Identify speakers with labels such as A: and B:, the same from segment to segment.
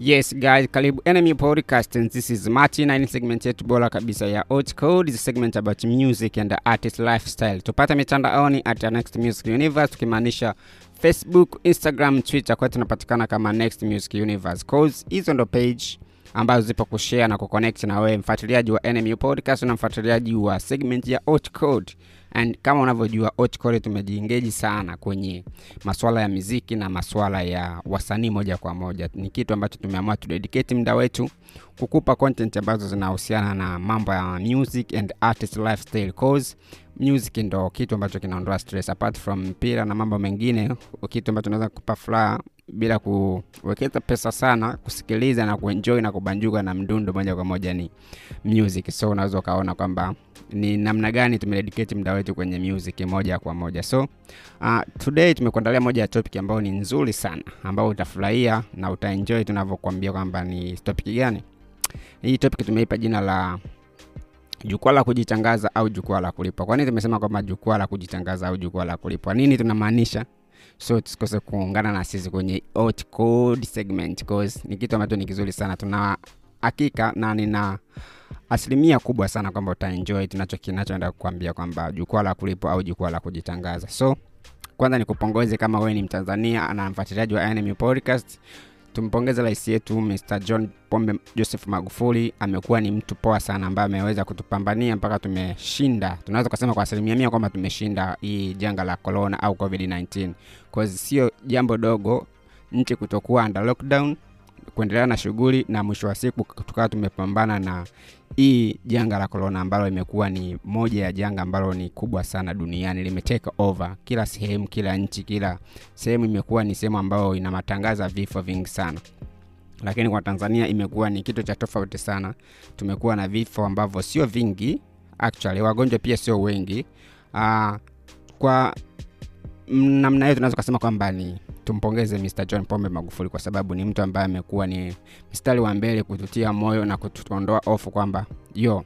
A: Yes guys, karibu Enemy Podcast and this is Martin ni segment yetu bora kabisa ya Hot Code, a segment about music and the artist lifestyle. Tupate mitandaoni at the Next Music Universe tukimaanisha Facebook, Instagram, Twitter kwa tunapatikana kama Next Music Universe. Cause hizo ndo page ambazo zipo kushare na kuconnect na wewe mfuatiliaji wa NMU Podcast na mfuatiliaji wa segment ya Hot Code. And kama unavyojua ochkore tumejiingeji sana kwenye masuala ya miziki na masuala ya wasanii moja kwa moja. Ni kitu ambacho tumeamua tudedicate muda wetu kukupa content ambazo zinahusiana na mambo ya music and artist lifestyle cause music ndo kitu ambacho kinaondoa stress apart from mpira na mambo mengine, kitu ambacho unaweza kupa furaha bila kuwekeza pesa sana, kusikiliza na kuenjoy na kubanjuka na mdundo moja kwa moja ni music. So unaweza ukaona kwamba ni namna gani tumededicate muda wetu kwenye music moja kwa moja. So uh, today tumekuandalia moja ya topic ambayo ni nzuri sana, ambayo utafurahia na utaenjoy tunavyokuambia kwamba ni topic gani. Hii topic tumeipa jina la jukwaa la kujitangaza au jukwaa la kulipwa. Kwa nini tumesema kwamba jukwaa la kujitangaza au jukwaa la kulipwa? Nini tunamaanisha? So tusikose kuungana na sisi kwenye segment cause ni kitu ambacho ni kizuri sana. Tuna hakika na nina asilimia kubwa sana kwamba utaenjoy tunacho kinachoenda kukwambia kwamba jukwaa la kulipo au jukwaa la kujitangaza. So kwanza nikupongeze kama wewe ni Mtanzania na mfuatiliaji wa Podcast tumpongeze rais yetu Mr. John Pombe Joseph Magufuli. Amekuwa ni mtu poa sana ambaye ameweza kutupambania mpaka tumeshinda, tunaweza kusema kwa asilimia mia kwamba tumeshinda hii janga la corona au covid-19, cause sio jambo dogo nchi kutokuwa under lockdown, kuendelea na shughuli na mwisho wa siku tukawa tumepambana na hii janga la korona ambalo imekuwa ni moja ya janga ambalo ni kubwa sana duniani, limetake over kila sehemu, kila nchi, kila sehemu imekuwa ni sehemu ambayo ina matangaza vifo vingi sana, lakini kwa Tanzania imekuwa ni kitu cha tofauti sana. Tumekuwa na vifo ambavyo sio vingi, actually wagonjwa pia sio wengi. Uh, kwa namna hiyo tunaweza kusema kwamba ni tumpongeze Mr. John Pombe Magufuli kwa sababu ni mtu ambaye amekuwa ni mstari wa mbele kututia moyo na kutuondoa ofu kwamba yo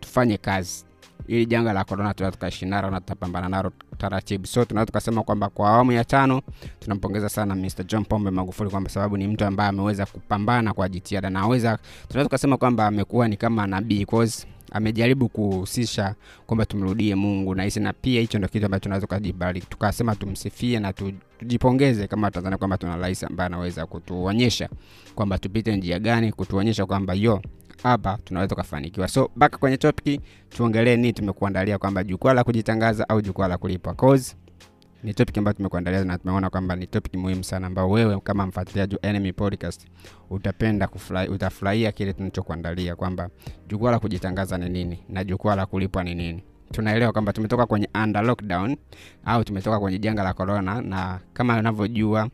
A: tufanye kazi ili janga la korona tunaweza tukaishi nalo na tutapambana nalo taratibu. So tunaweza tukasema kwamba kwa awamu ya tano tunampongeza sana Mr. John Pombe Magufuli kwa sababu ni mtu ambaye ameweza kupambana kwa jitihada na aweza, tunaweza tukasema kwamba amekuwa ni kama nabii cause amejaribu kuhusisha kwamba tumrudie Mungu na hisi, na pia hicho ndio kitu ambacho tunaweza kujibariki tukasema tumsifie na tujipongeze kama Tanzania kwamba tuna rais ambaye anaweza kutuonyesha kwamba tupite njia gani, kutuonyesha kwamba yo hapa tunaweza kufanikiwa. So mpaka kwenye topic, tuongelee nini tumekuandalia, kwamba jukwaa la kujitangaza au jukwaa la kulipwa. Cause ni topic ambayo tumekuandalia na tumeona kwamba ni topic muhimu sana, ambao wewe kama mfuatiliaji wa Enemy Podcast utapenda utafurahia kile tunachokuandalia kwamba jukwaa la kujitangaza ni nini na jukwaa la kulipwa ni nini. Tunaelewa kwamba tumetoka kwenye under lockdown au tumetoka kwenye janga la corona, na kama unavyojua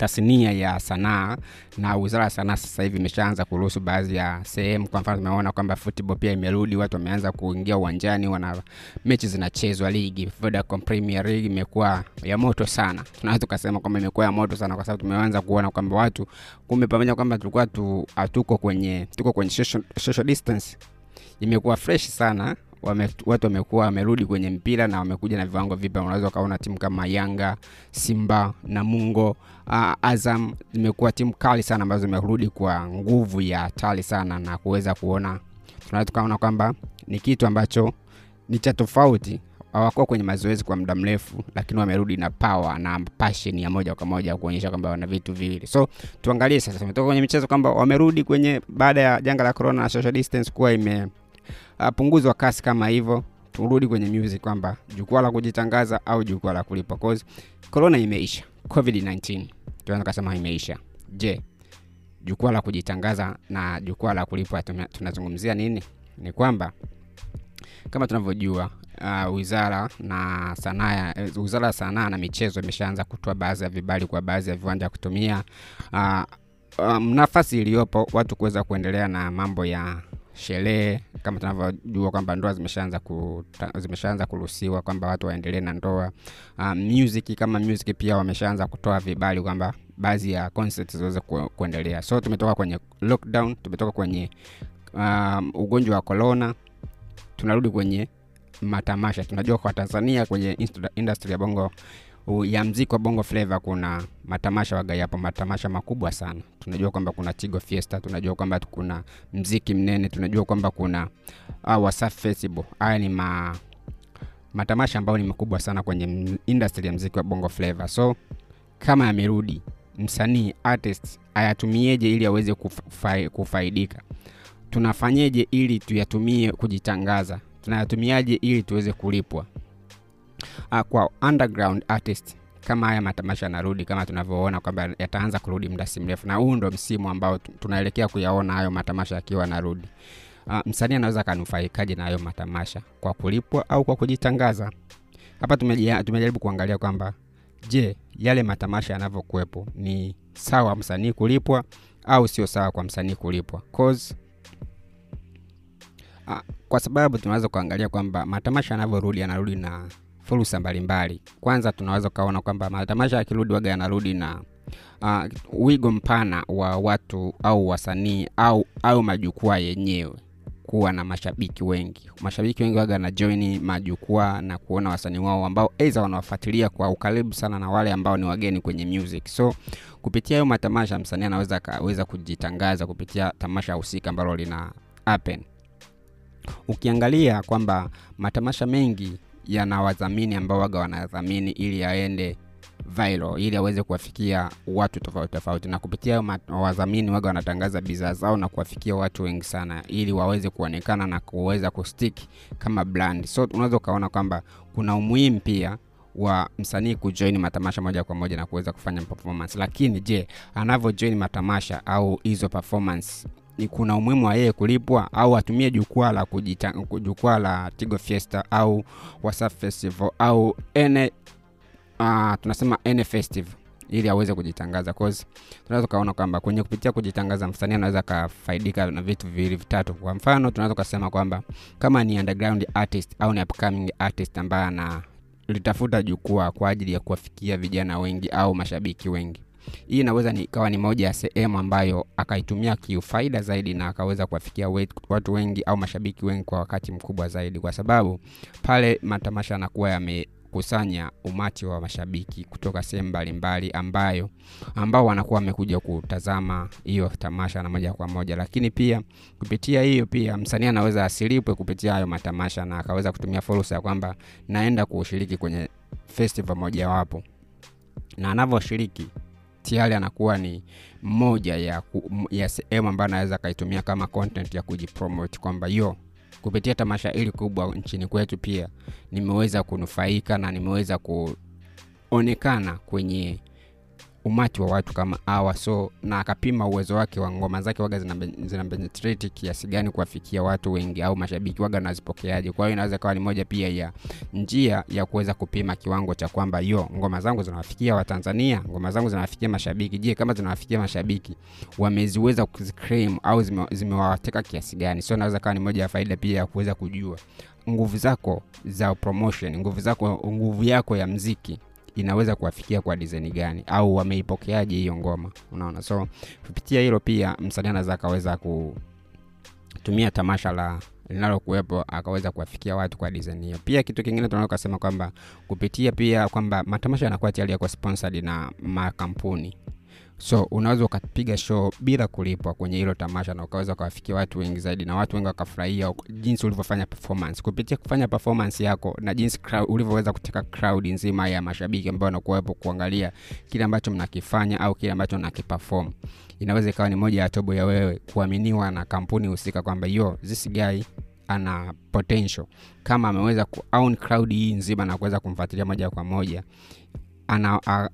A: tasnia ya sanaa na wizara ya sanaa sasa hivi imeshaanza kuruhusu baadhi ya sehemu. Kwa mfano, tumeona kwamba football pia imerudi, watu wameanza kuingia uwanjani, wana mechi zinachezwa. Ligi Vodacom Premier League imekuwa ya moto sana, tunaweza tukasema kwamba imekuwa ya moto sana, kwa sababu tumeanza kuona kwamba watu kumbe, pamoja kwamba tulikuwa tu hatuko kwenye tuko kwenye social, social distance, imekuwa fresh sana wame, watu wamekuwa wamerudi kwenye mpira na wamekuja na viwango vipya. Unaweza ukaona timu kama Yanga, Simba, Namungo, uh, Azam zimekuwa timu kali sana ambazo zimerudi kwa nguvu ya hatari sana, na kuweza kuona, tunaweza tukaona kwamba ni kitu ambacho ni cha tofauti. Hawakuwa kwenye mazoezi kwa muda mrefu, lakini wamerudi na power na passion ya moja kwa moja kuonyesha kwamba wana vitu viwili. So tuangalie sasa, tumetoka kwenye michezo kwamba wamerudi kwenye baada ya janga la corona na social distance kuwa ime Uh, punguzwa kasi kama hivyo, turudi kwenye music kwamba jukwaa la kujitangaza au jukwaa la kulipa, cause corona imeisha, covid-19 tunaweza kusema imeisha. Je, jukwaa la kujitangaza na jukwaa la kulipa tunazungumzia nini? Ni kwamba kama tunavyojua uh, wizara na sanaa wizara ya sanaa na michezo imeshaanza kutoa baadhi ya vibali kwa baadhi ya viwanja kutumia uh, um, nafasi iliyopo watu kuweza kuendelea na mambo ya sherehe kama tunavyojua kwamba ndoa zimeshaanza ku, zimeshaanza kuruhusiwa kwamba watu waendelee na ndoa. Um, music kama music pia wameshaanza kutoa vibali kwamba baadhi ya concert ziweze ku, kuendelea. So tumetoka kwenye lockdown, tumetoka kwenye um, ugonjwa wa corona, tunarudi kwenye matamasha. Tunajua kwa Tanzania kwenye industry ya bongo ya mziki wa bongo flava kuna matamasha waga yapo matamasha makubwa sana. Tunajua kwamba kuna tigo fiesta tunajua kwamba kuna mziki mnene tunajua kwamba kuna uh, wasafi festival. Haya ni ma, matamasha ambayo ni makubwa sana kwenye industry ya mziki wa bongo flava. So kama yamerudi msanii artist ayatumieje ili aweze kufa, kufaidika? Tunafanyeje ili tuyatumie kujitangaza? Tunayatumiaje ili tuweze kulipwa uh, kwa underground artist. Kama haya matamasha yanarudi kama tunavyoona kwamba yataanza kurudi muda si mrefu na huu ndo msimu ambao tu- tunaelekea kuyaona hayo matamasha yakiwa yanarudi. Uh, msanii anaweza akanufaikaje na hayo matamasha? Kwa kulipwa au kwa kujitangaza? Hapa tumejaribu kuangalia kwamba je yale matamasha yanavyokuwepo ni sawa msanii kulipwa au sio sawa kwa msanii kulipwa? Cause uh, kwa sababu tunaweza kuangalia kwamba matamasha yanavyorudi yanarudi na fursa mbalimbali. Kwanza tunaweza ukaona kwamba matamasha yakirudi waga yanarudi na uh, wigo mpana wa watu au wasanii au au majukwaa yenyewe kuwa na mashabiki wengi. Mashabiki wengi waga na joini majukwaa na kuona wasanii wao ambao aidha wanawafuatilia kwa ukaribu sana na wale ambao ni wageni kwenye music. So kupitia hayo matamasha msanii anaweza akaweza kujitangaza kupitia tamasha husika ambalo lina happen. Ukiangalia kwamba matamasha mengi yana wadhamini ambao waga wanadhamini ili yaende viral ili aweze kuwafikia watu tofauti tofauti. Na kupitia wadhamini waga wanatangaza bidhaa zao na kuwafikia watu wengi sana ili waweze kuonekana na kuweza kustick kama brand. So unaweza ukaona kwamba kuna umuhimu pia wa msanii kujoin matamasha moja kwa moja na kuweza kufanya performance. Lakini je anavyojoin matamasha au hizo performance ni kuna umuhimu wa yeye kulipwa au atumie jukwaa la kujita- jukwaa la tigo fiesta au wasaf festival au N, uh, tunasema N festival ili aweze kujitangaza. Cause tunaweza ukaona kwamba kwenye kupitia kujitangaza msanii anaweza akafaidika na vitu viwili vitatu. Kwa mfano tunaweza ukasema kwamba kama ni underground artist au ni upcoming artist ambaye ana jukwaa kwa ajili ya kuwafikia vijana wengi au mashabiki wengi hii inaweza ikawa ni moja ya sehemu ambayo akaitumia kiufaida zaidi na akaweza kuwafikia watu wengi au mashabiki wengi kwa wakati mkubwa zaidi kwa sababu pale matamasha yanakuwa yamekusanya umati wa mashabiki kutoka sehemu mbalimbali ambayo ambao wanakuwa wamekuja kutazama hiyo tamasha na moja kwa moja. Lakini pia kupitia hiyo pia msanii anaweza asilipwe kupitia hayo matamasha na akaweza kutumia fursa ya kwamba naenda kushiriki kwenye festival mojawapo. Na anavyoshiriki tayari anakuwa ni moja ya, ya sehemu ambayo anaweza akaitumia kama content ya kujipromote kwamba yo kupitia tamasha hili kubwa nchini kwetu pia nimeweza kunufaika na nimeweza kuonekana kwenye umati wa watu kama hawa so na akapima uwezo wake wa ngoma zake waga zina, zina kiasi gani kuwafikia watu wengi au mashabiki waga nazipokeaje kwa hiyo inaweza kawa ni moja pia ya njia ya kuweza kupima kiwango cha kwamba yo ngoma zangu zinawafikia watanzania ngoma zangu zinawafikia mashabiki. Je kama zinawafikia mashabiki wameziweza kuziclaim au zime- zimewateka kiasi gani? So inaweza kawa ni moja ya faida pia ya kuweza kujua nguvu zako za promotion nguvu zako nguvu yako ya mziki inaweza kuwafikia kwa design gani? Au wameipokeaje hiyo ngoma? Unaona so kupitia hilo pia msanii anaweza akaweza kutumia tamasha la linalokuwepo akaweza kuwafikia watu kwa design hiyo. Pia kitu kingine tunaweza kusema kwamba kupitia pia kwamba matamasha yanakuwa tayari yako sponsored na makampuni so unaweza ukapiga show bila kulipwa kwenye hilo tamasha na ukaweza ukawafikia watu wengi zaidi na watu wengi wakafurahia jinsi ulivyofanya performance. Kupitia kufanya performance yako na jinsi ulivyoweza kuteka crowd nzima ya mashabiki ambao wanakuwepo kuangalia kile ambacho mnakifanya au kile ambacho mnakiperform. Inaweza ikawa ni moja ya tobo ya wewe kuaminiwa na kampuni husika kwamba yo this guy ana potential. Kama ameweza ku crowd hii nzima na kuweza kumfuatilia moja kwa moja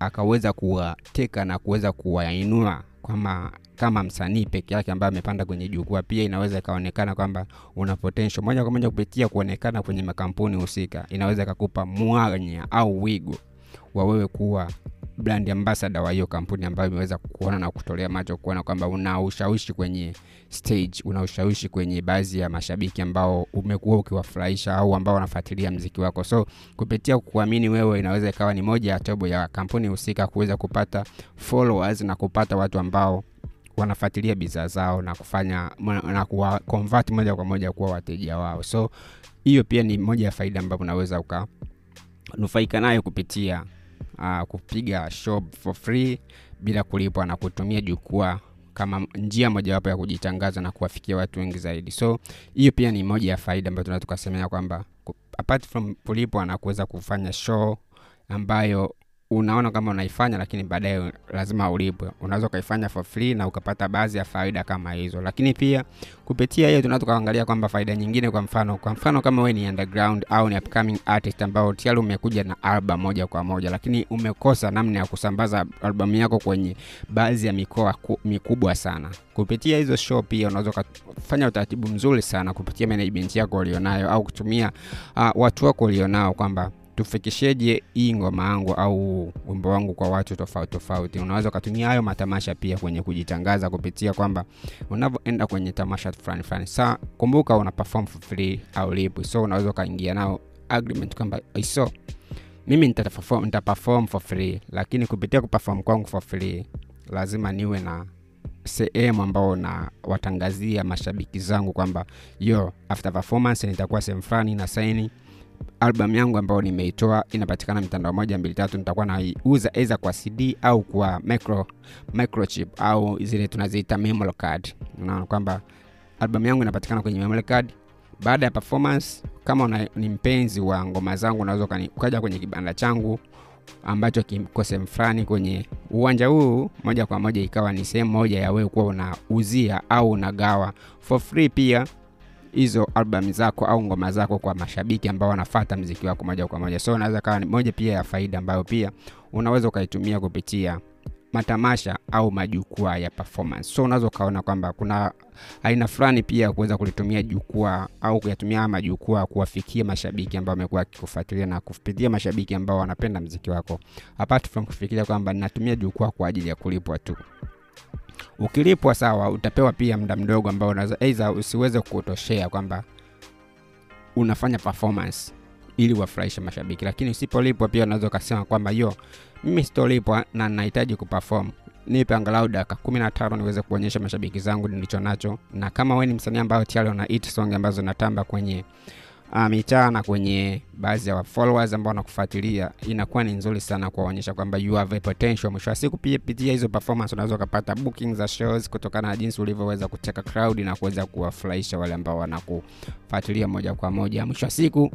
A: akaweza kuwateka na kuweza kuwainua kama kama msanii peke yake ambaye amepanda kwenye jukwaa. Pia inaweza ikaonekana kwamba una potential. Moja kwa moja kupitia kuonekana kwenye makampuni husika inaweza ikakupa mwanya au wigo wa wewe kuwa brand ambassador wa hiyo kampuni ambayo imeweza kuona na kutolea macho kuona kwamba una ushawishi kwenye stage una ushawishi kwenye baadhi ya mashabiki ambao umekuwa ukiwafurahisha au ambao wanafuatilia mziki wako. So kupitia kuamini wewe inaweza ikawa ni moja ya tobo ya kampuni husika kuweza kupata followers na kupata watu ambao wanafuatilia bidhaa zao na kufanya na kuwa moja kwa moja kuwa wateja wao. So hiyo pia ni moja ya faida ambayo unaweza ukanufaika nayo kupitia uh, kupiga show for free bila kulipwa na kutumia jukwaa kama njia mojawapo ya kujitangaza na kuwafikia watu wengi zaidi. So hiyo pia ni moja ya faida ambayo tunaweza tukasemea kwamba apart from kulipwa na kuweza kufanya show ambayo unaona kama unaifanya lakini baadaye lazima ulipwe. Unaweza ukaifanya for free na ukapata baadhi ya faida kama hizo. Lakini pia kupitia hiyo tunaweza tukaangalia kwamba faida nyingine kwa mfano kwa mfano kama wewe ni underground au ni upcoming artist ambao tayari umekuja na album moja kwa moja lakini umekosa namna ya kusambaza albamu yako kwenye baadhi ya mikoa ku, mikubwa sana. Kupitia hizo show pia unaweza ukafanya utaratibu mzuri sana kupitia management yako ulionayo au kutumia uh, watu wako ulionao kwamba tufikisheje hii ngoma yangu au wimbo wangu kwa watu tofauti tofauti? Unaweza ukatumia hayo matamasha pia kwenye kujitangaza kupitia kwamba unavyoenda kwenye tamasha fulani fulani. Sa kumbuka una perform for free au lipu, so unaweza ukaingia nao agreement kwamba iso mimi nitaperform for free. Lakini kupitia kuperform kwangu for free lazima niwe na sehemu ambao na watangazia mashabiki zangu kwamba yo after performance nitakuwa sehemu fulani na saini album yangu ambayo nimeitoa inapatikana mitandao moja mbili tatu nitakuwa naiuza aidha kwa cd au kwa micro, microchip au zile tunaziita card. Unaona kwamba album yangu inapatikana kwenye card. Baada ya performance kama una, ni mpenzi wa ngoma zangu unaweza ukaja kwenye kibanda changu ambacho kiko sehemu fulani kwenye uwanja huu moja kwa moja ikawa ni sehemu moja ya wewe kuwa unauzia au unagawa for free pia hizo albam zako au ngoma zako kwa mashabiki ambao wanafata mziki wako moja kwa moja. So unaweza kawa ni moja pia ya faida ambayo pia unaweza ukaitumia kupitia matamasha au majukwaa ya performance. So unaweza ukaona kwamba kuna aina fulani pia kuweza kulitumia jukwaa au kuyatumia majukwaa kuwafikia mashabiki ambao wamekuwa wakikufuatilia na kupitia mashabiki ambao wanapenda mziki wako. Apart from kufikiria kwamba ninatumia jukwaa kwa ajili ya kulipwa tu ukilipwa sawa utapewa pia muda mdogo ambao unaweza aidha usiweze kutoshea kwamba unafanya performance ili wafurahishe mashabiki. Lakini usipolipwa pia unaweza ukasema kwamba yo mimi sitolipwa na nahitaji kuperform. Nipe angalau dakika kumi na tano niweze kuonyesha mashabiki zangu nilicho nacho na kama we ni msanii ambayo tayari una song ambazo natamba kwenye uh, mitaa na kwenye baadhi ya followers ambao wanakufuatilia inakuwa ni nzuri sana kuwaonyesha kwamba you have a potential. Mwisho wa siku pia pitia hizo performance unaweza ukapata booking za shows kutokana na jinsi ulivyoweza kuteka crowd na kuweza kuwafurahisha wale ambao wanakufuatilia moja kwa moja. Mwisho wa siku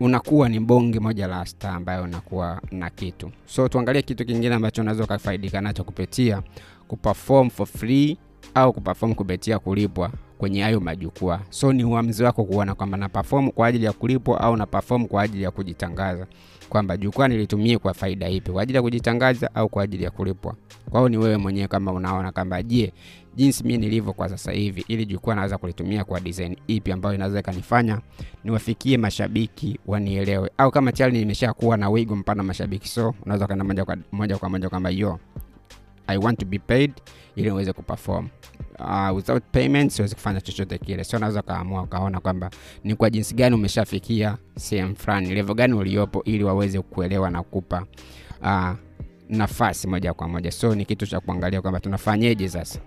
A: unakuwa ni bonge moja la star ambayo unakuwa na kitu. So tuangalie kitu kingine ambacho unaweza ukafaidika nacho kupitia kuperform for free au kuperform kupitia kulipwa kwenye hayo majukwaa. So ni uamuzi wako kuona kwamba na perform kwa ajili ya kulipwa au na perform kwa ajili ya kujitangaza. Kwamba jukwaa nilitumie kwa faida ipi? Kwa ajili ya kujitangaza au kwa ajili ya kulipwa? Kwa hiyo ni wewe mwenyewe kama unaona kwamba je jinsi mi nilivyo kwa sasa hivi ili jukwaa naweza kulitumia kwa design ipi ambayo inaweza ikanifanya niwafikie mashabiki wanielewe. Au kama tayari nimesha kuwa na wigo mpana mashabiki so unaweza ukaenda kwa moja kwa moja kwamba yo i want to be paid ili uweze kuperform. Uh, without kufanya chochote kile. So unaweza ukaamua ukaona kwamba ni kwa jinsi gani umeshafikia sehemu fulani levo gani uliopo ili waweze kuelewa na kupa uh, nafasi moja kwa moja. So ni kitu cha kuangalia kwamba tunafanyeje sasa.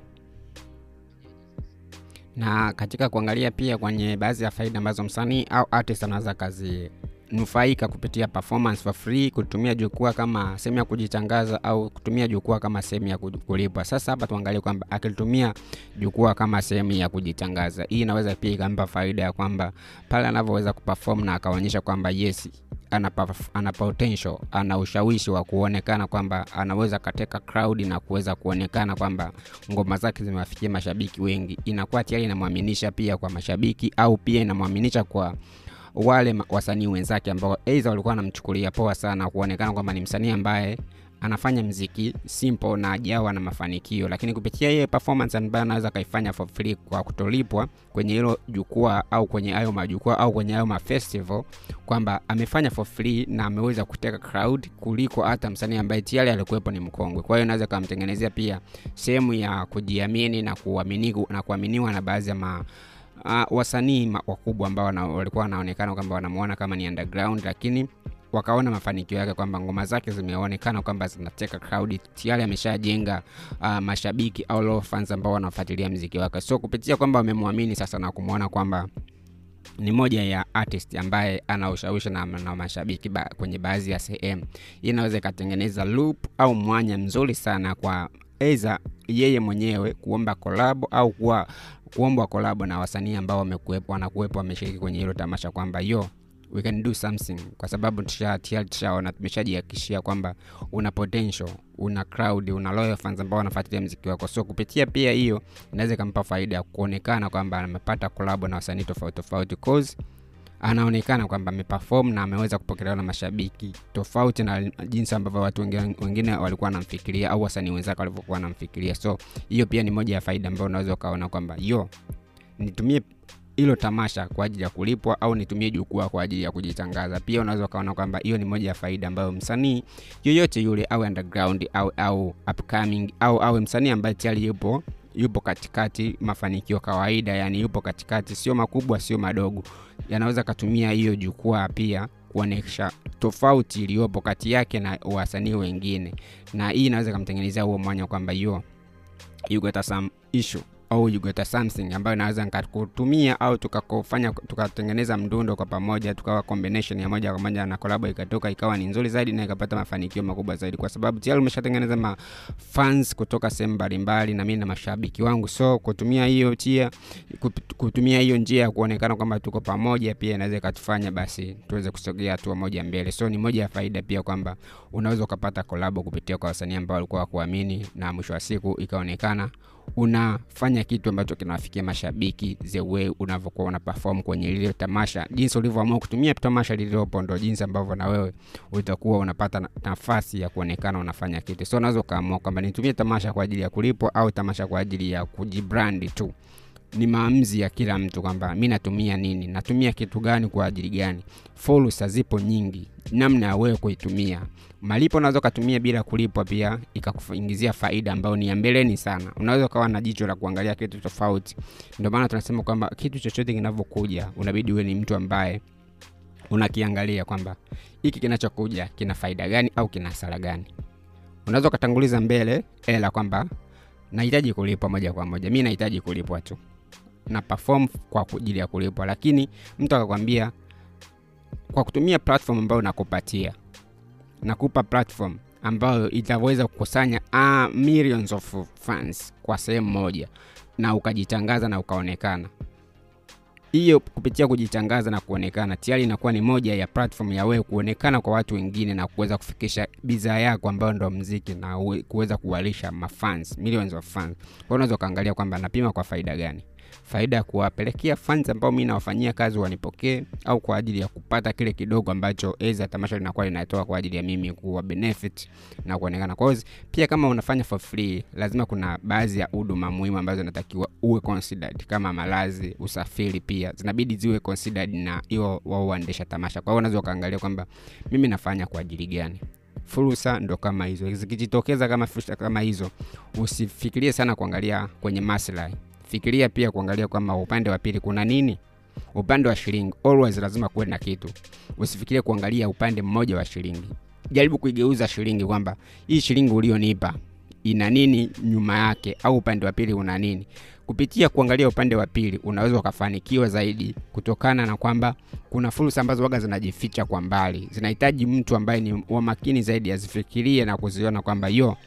A: Na katika kuangalia pia kwenye baadhi ya faida ambazo msanii au artist anaweza kazi nufaika kupitia performance for free kutumia jukwaa kama sehemu ya kujitangaza au kutumia jukwaa kama sehemu ya kulipwa. Sasa hapa tuangalie kwamba akilitumia jukwaa kama sehemu ya kujitangaza hii inaweza pia ikampa faida ya kwamba pale anavyoweza kuperform na akaonyesha kwamba yes ana, ana potential ana ushawishi wa kuonekana kwamba anaweza kateka crowd na kuweza kuonekana kwamba ngoma zake zimewafikia mashabiki wengi. Inakuwa tayari inamwaminisha pia kwa mashabiki au pia inamwaminisha kwa wale wasanii wenzake ambao aidha walikuwa wanamchukulia poa sana kuonekana kwamba ni msanii ambaye anafanya mziki simple na ajawa na mafanikio. Lakini kupitia yeye performance ambayo anaweza akaifanya for free kwa kutolipwa kwenye hilo jukwaa au kwenye hayo majukwaa au kwenye hayo mafestival kwamba amefanya for free na ameweza kuteka crowd kuliko hata msanii ambaye tayari alikuwepo ni mkongwe. Kwa hiyo inaweza kamtengenezea pia sehemu ya kujiamini na kuaminiwa na na baadhi ya ma uh, wasanii wakubwa ambao walikuwa wanaonekana kwamba wanamuona kama ni underground lakini wakaona mafanikio yake kwamba ngoma zake zimeonekana kwamba zinateka crowd tayari ameshajenga uh, mashabiki au fans ambao wanafuatilia mziki wake so kupitia kwamba wamemwamini sasa na kumwona kwamba ni moja ya artist ambaye ana ushawishi na, na mashabiki ba, kwenye baadhi ya sehemu. Hii inaweza ikatengeneza loop au mwanya mzuri sana kwa eza yeye mwenyewe kuomba kolabo au kuwa kuombwa kolabo na wasanii ambao wanakuwepo wameshiriki kwenye hilo tamasha kwamba yo we can do something. Kwa sababu tayari tushaona tumeshajihakikishia kwamba una potential una crowd una loyal fans ambao wanafuatilia mziki wako. So kupitia pia hiyo inaweza ikampa faida ya kuonekana kwamba amepata kolabo na wasanii tofauti tofauti cause anaonekana kwamba ameperform na ameweza kupokelewa na mashabiki tofauti na jinsi ambavyo watu wengine, walikuwa wanamfikiria au wasanii wenzake walivyokuwa wanamfikiria. So hiyo pia ni moja ya faida ambayo unaweza ukaona kwamba yo nitumie hilo tamasha kwa ajili ya kulipwa au nitumie jukwaa kwa ajili ya kujitangaza. Pia unaweza ukaona kwamba hiyo ni moja ya faida ambayo msanii yoyote yule au underground au au upcoming au awe msanii ambaye tayari yupo yupo katikati mafanikio kawaida yani yupo katikati sio makubwa sio madogo. Yanaweza katumia hiyo jukwaa pia kuonesha tofauti iliyopo kati yake na wasanii wengine. Na hii inaweza ikamtengenezea huo mwanya kwamba yo you issue au you got something ambayo naweza nikakutumia au tukakufanya tukatengeneza mdundo kwa pamoja tukawa combination ya moja kwa moja na kolabo ikatoka ikawa ni nzuri zaidi na ikapata mafanikio makubwa zaidi kwa sababu tayari umeshatengeneza mafans kutoka sehemu mbalimbali na mimi na mashabiki wangu. So kutumia hiyo tia kutumia hiyo njia ya kuonekana kwamba tuko pamoja pia inaweza ikatufanya basi tuweze kusogea hatua moja mbele. So ni moja ya faida pia kwamba unaweza ukapata kolabo kupitia kwa wasanii ambao walikuwa wakuamini, na mwisho wa siku ikaonekana unafanya kitu ambacho kinawafikia mashabiki the way unavyokuwa una perform kwenye lile tamasha. Jinsi ulivyoamua kutumia tamasha lililopo ndo jinsi ambavyo na wewe utakuwa unapata nafasi ya kuonekana unafanya kitu. So unaweza ukaamua kwamba nitumie tamasha kwa ajili ya kulipwa au tamasha kwa ajili ya kujibrandi tu ni maamuzi ya kila mtu kwamba mi natumia nini natumia kitu gani kwa ajili gani. Fursa zipo nyingi namna ya wewe kuitumia. Malipo unaweza ukatumia bila kulipwa pia ikakuingizia faida ambayo ni ya mbeleni sana. Unaweza ukawa na jicho la kuangalia kitu tofauti. Ndio maana tunasema kwamba kitu chochote kinavyokuja unabidi uwe ni mtu ambaye unakiangalia kwamba hiki kinachokuja kina faida gani au kina hasara gani. Unaweza ukatanguliza mbele ela kwamba nahitaji kulipwa moja kwa moja. Mi nahitaji kulipwa tu na perform kwa ajili ya kulipwa. Lakini mtu akakwambia kwa kutumia platform ambayo nakupatia nakupa platform ambayo itaweza kukusanya ah, millions of fans kwa sehemu moja na ukajitangaza na ukaonekana. Hiyo kupitia kujitangaza na kuonekana tayari inakuwa ni moja ya platform ya wewe kuonekana kwa watu wengine na kuweza kufikisha bidhaa yako ambayo ndo mziki na kuweza kuwalisha mafans millions of fans. Kwa unaweza ukaangalia kwamba napima kwa faida gani faida ya kuwapelekea fans ambao mi nawafanyia kazi wanipokee au kwa ajili ya kupata kile kidogo ambacho eza tamasha linakuwa linatoa kwa ajili ya mimi kuwa benefit na kuonekana. Kwa pia kama unafanya for free lazima kuna baadhi ya huduma muhimu ambazo inatakiwa uwe considered. Kama malazi usafiri pia zinabidi ziwe considered na hiyo wao waendesha tamasha. Kwa hiyo unaweza ukaangalia kwamba mimi nafanya kwa ajili gani. Fursa ndo kama hizo. Zikijitokeza kama fursa kama hizo usifikirie sana kuangalia kwenye maslahi fikiria pia kuangalia kwamba upande wa pili kuna nini? Upande wa shilingi always lazima kuwe na kitu. Usifikirie kuangalia upande mmoja wa shilingi. Jaribu kuigeuza shilingi kwamba hii shilingi ulionipa ina nini nyuma yake au upande wa pili una nini kupitia kuangalia upande wa pili unaweza ukafanikiwa zaidi kutokana na kwamba kuna fursa ambazo waga zinajificha kwa mbali. Zinahitaji mtu ambaye ni wa makini zaidi azifikirie na kuziona kwamba yo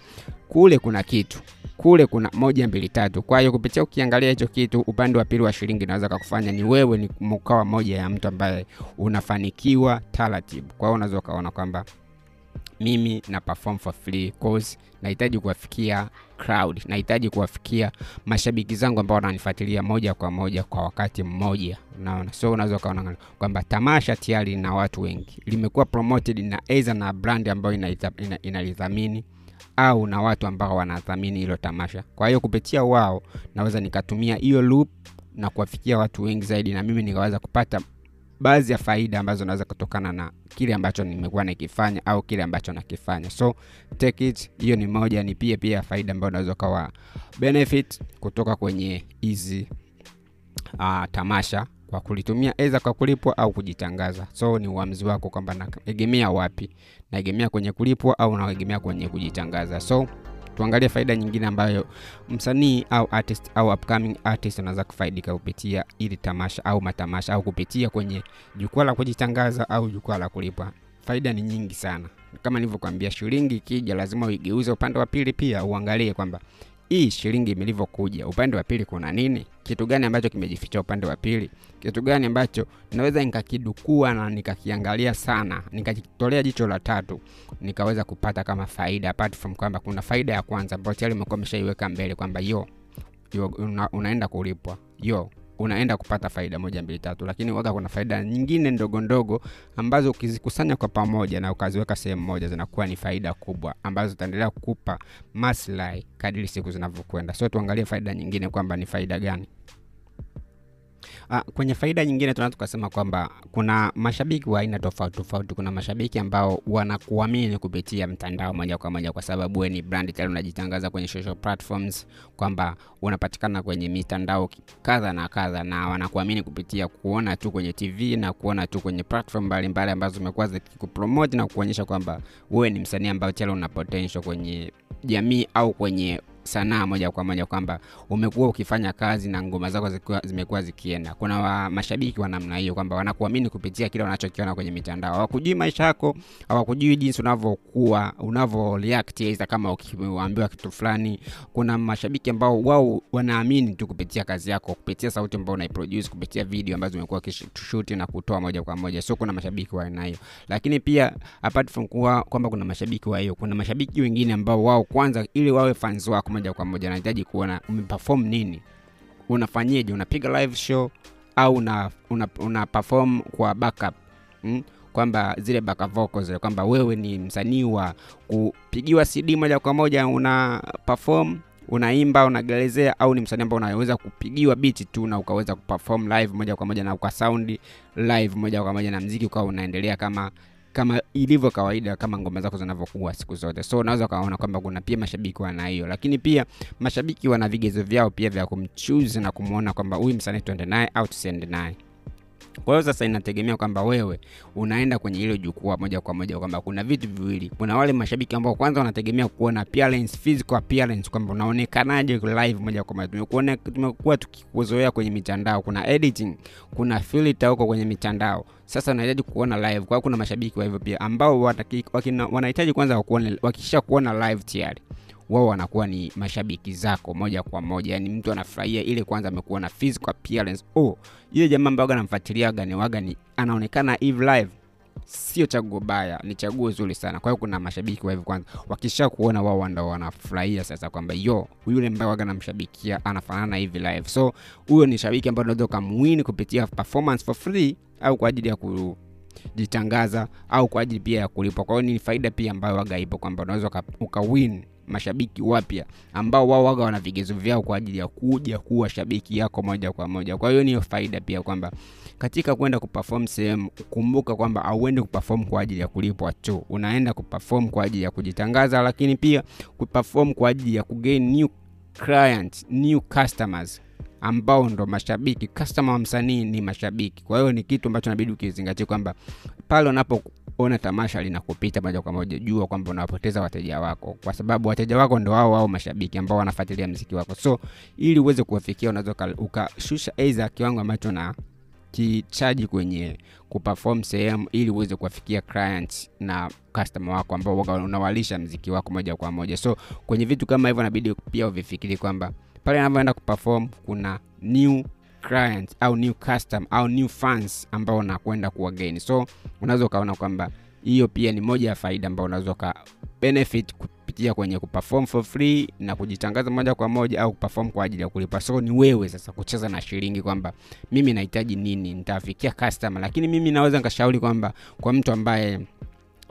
A: kule kuna kitu. Kule kuna moja mbili tatu. Kwa hiyo kupitia ukiangalia hicho kitu upande wa pili wa shilingi naweza kakufanya ni wewe ni mkawa moja ya mtu ambaye unafanikiwa taratibu. Kwa hiyo unaweza ukaona kwamba mimi na perform for free cause nahitaji kuwafikia crowd. Nahitaji kuwafikia mashabiki zangu ambao wananifuatilia moja kwa moja kwa wakati mmoja. Unaona? So unaweza ukaona kwamba tamasha tayari na watu wengi. Limekuwa promoted na aidha na brand ambayo inalithamini ina, ina au na watu ambao wanathamini hilo tamasha. Kwa hiyo kupitia wao naweza nikatumia hiyo loop na kuwafikia watu wengi zaidi na mimi nikaweza kupata baadhi ya faida ambazo naweza kutokana na kile ambacho nimekuwa nikifanya au kile ambacho nakifanya. So take it hiyo ni moja ni pia pia faida ambayo unaweza ukawa benefit kutoka kwenye hizi uh, tamasha kwa kulitumia eza kwa kulipwa au kujitangaza. So ni uamuzi wako kwamba naegemea wapi? Naegemea kwenye kulipwa au naegemea kwenye kujitangaza. So tuangalie faida nyingine ambayo msanii au artist au upcoming artist anaweza kufaidika kupitia ili tamasha au matamasha au kupitia kwenye jukwaa la kujitangaza au jukwaa la kulipwa. Faida ni nyingi sana. Kama nilivyokuambia shilingi ikija lazima uigeuze upande wa pili pia uangalie kwamba hii shilingi ilivyokuja upande wa pili kuna nini kitu gani ambacho kimejificha upande wa pili? Kitu gani ambacho naweza nikakidukua na nikakiangalia sana nikakitolea jicho la tatu nikaweza kupata kama faida apart from kwamba kuna faida ya kwanza ambayo tayari umekuwa umeshaiweka mbele kwamba yo, yo una, unaenda kulipwa. Yo unaenda kupata faida moja mbili tatu. Lakini waga kuna faida nyingine ndogo ndogo ambazo ukizikusanya kwa pamoja na ukaziweka sehemu moja zinakuwa ni faida kubwa ambazo zitaendelea kukupa maslahi kadiri siku zinavyokwenda. So tuangalie faida nyingine kwamba ni faida gani Ah, kwenye faida nyingine tunaweza tukasema kwamba kuna mashabiki wa aina tofauti tofauti. Kuna mashabiki ambao wanakuamini kupitia mtandao moja kwa moja, kwa sababu wewe ni brand tayari unajitangaza kwenye social platforms, kwamba unapatikana kwenye mitandao kadha na kadha, na wanakuamini kupitia kuona tu kwenye TV na kuona tu kwenye platform mbalimbali ambazo zimekuwa zikikupromote na kuonyesha kwamba wewe ni msanii ambao tayari una potential kwenye jamii au kwenye sanaa moja kwa moja kwamba umekuwa ukifanya kazi na ngoma zako zimekuwa zikienda. Kuna wa mashabiki wa namna hiyo kwamba wanakuamini kupitia kile wanachokiona kwenye mitandao. Hawakujui maisha yako, hawakujui jinsi unavyokuwa, unavyo kama ukiambiwa kitu fulani. Kuna mashabiki ambao wao wanaamini tu kupitia kazi yako, kupitia sauti ambayo unaiproduce, kupitia video ambazo umekuwa ukishuti na kutoa moja kwa moja. So kuna mashabiki wa aina hiyo, lakini pia apart from kuwa kwamba kuna mashabiki wa hiyo, kuna mashabiki wengine ambao wao kwanza, ili wawe fans wako moja kwa moja, nahitaji kuona umeperform nini, unafanyeje, unapiga live show au una, una, una perform kwa backup? Mm? kwamba zile backup vocals zile kwamba wewe ni msanii wa kupigiwa CD moja kwa moja una perform unaimba unagelezea, au ni msanii ambao unaweza kupigiwa biti tu na ukaweza kuperform live moja kwa moja na ukasound live moja kwa moja na mziki ukawa unaendelea kama kama ilivyo kawaida kama ngoma zako zinavyokuwa siku zote. So unaweza ukaona kwamba kuna pia mashabiki wana hiyo, lakini pia mashabiki wana vigezo vyao pia vya kumchuzi na kumwona kwamba huyu msanii tuende naye au tusiende naye. Kwa hiyo sasa inategemea kwamba wewe unaenda kwenye hilo jukwaa moja kwa moja, kwamba kuna vitu viwili. Kuna wale mashabiki ambao kwanza wanategemea kuona appearance, physical appearance, kwamba unaonekanaje live moja kwa moja. Tumekuwa tukikuzoea kwenye mitandao, kuna editing, kuna filter huko kwenye mitandao. Sasa unahitaji kuona live. Kwa kuna mashabiki wa hivyo pia ambao wanahitaji kwanza wakuone, wakisha kuona live tayari wao wanakuwa ni mashabiki zako moja kwa moja, yani mtu anafurahia ile kwanza amekuwa na physical appearance. Oh, yule jamaa ambaye waga ni waga anaonekana hivi live, sio chaguo baya, ni chaguo zuri sana. Kwa hiyo kuna mashabiki wa hivi kwanza, wakisha kuona wao ndo wanafurahia sasa kwamba yo, yule ambaye waga namshabikia anafanana hivi live. So huyo ni shabiki ambaye unaweza ukamwini kupitia performance for free au kwa ajili ya kujitangaza au kwa ajili pia ya kulipwa. Kwa hiyo ni faida pia ambayo waga ipo kwamba unaweza ukawin mashabiki wapya ambao wao waga wana vigezo vyao kwa ajili ya kuja kuwa shabiki yako moja kwa moja. Kwa hiyo niyo faida pia kwamba katika kwenda kuperform sehemu, kumbuka kwamba auendi kuperform kwa ajili ya kulipwa tu, unaenda kuperform kwa ajili ya kujitangaza, lakini pia kuperform kwa ajili ya kugain new clients, new customers ambao ndo mashabiki. Customer wa msanii ni mashabiki. Kwa hiyo ni kitu ambacho inabidi ukizingatia kwamba pale unapoona tamasha linakupita moja kwa moja, jua kwamba unawapoteza wateja wako, kwa sababu wateja wako ndo wao wao mashabiki ambao wanafuatilia mziki wako. So ili uweze kuwafikia, unaweza ukashusha aidha kiwango ambacho na kichaji kwenye kuperform sehemu ili uweze kuwafikia clients na customer wako ambao unawalisha mziki wako moja kwa moja. So kwenye vitu kama hivyo inabidi pia uvifikiri kwamba pale anavyoenda kuperform kuna new client au new custom au new fans ambao unakwenda kuwagain. So unaweza ukaona kwamba hiyo pia ni moja ya faida ambayo unaweza uka benefit kupitia kwenye kuperform for free na kujitangaza moja kwa moja au kuperform kwa ajili ya kulipa. So ni wewe sasa kucheza na shilingi kwamba mimi nahitaji nini, nitafikia customer. Lakini mimi naweza nikashauri kwamba kwa mtu ambaye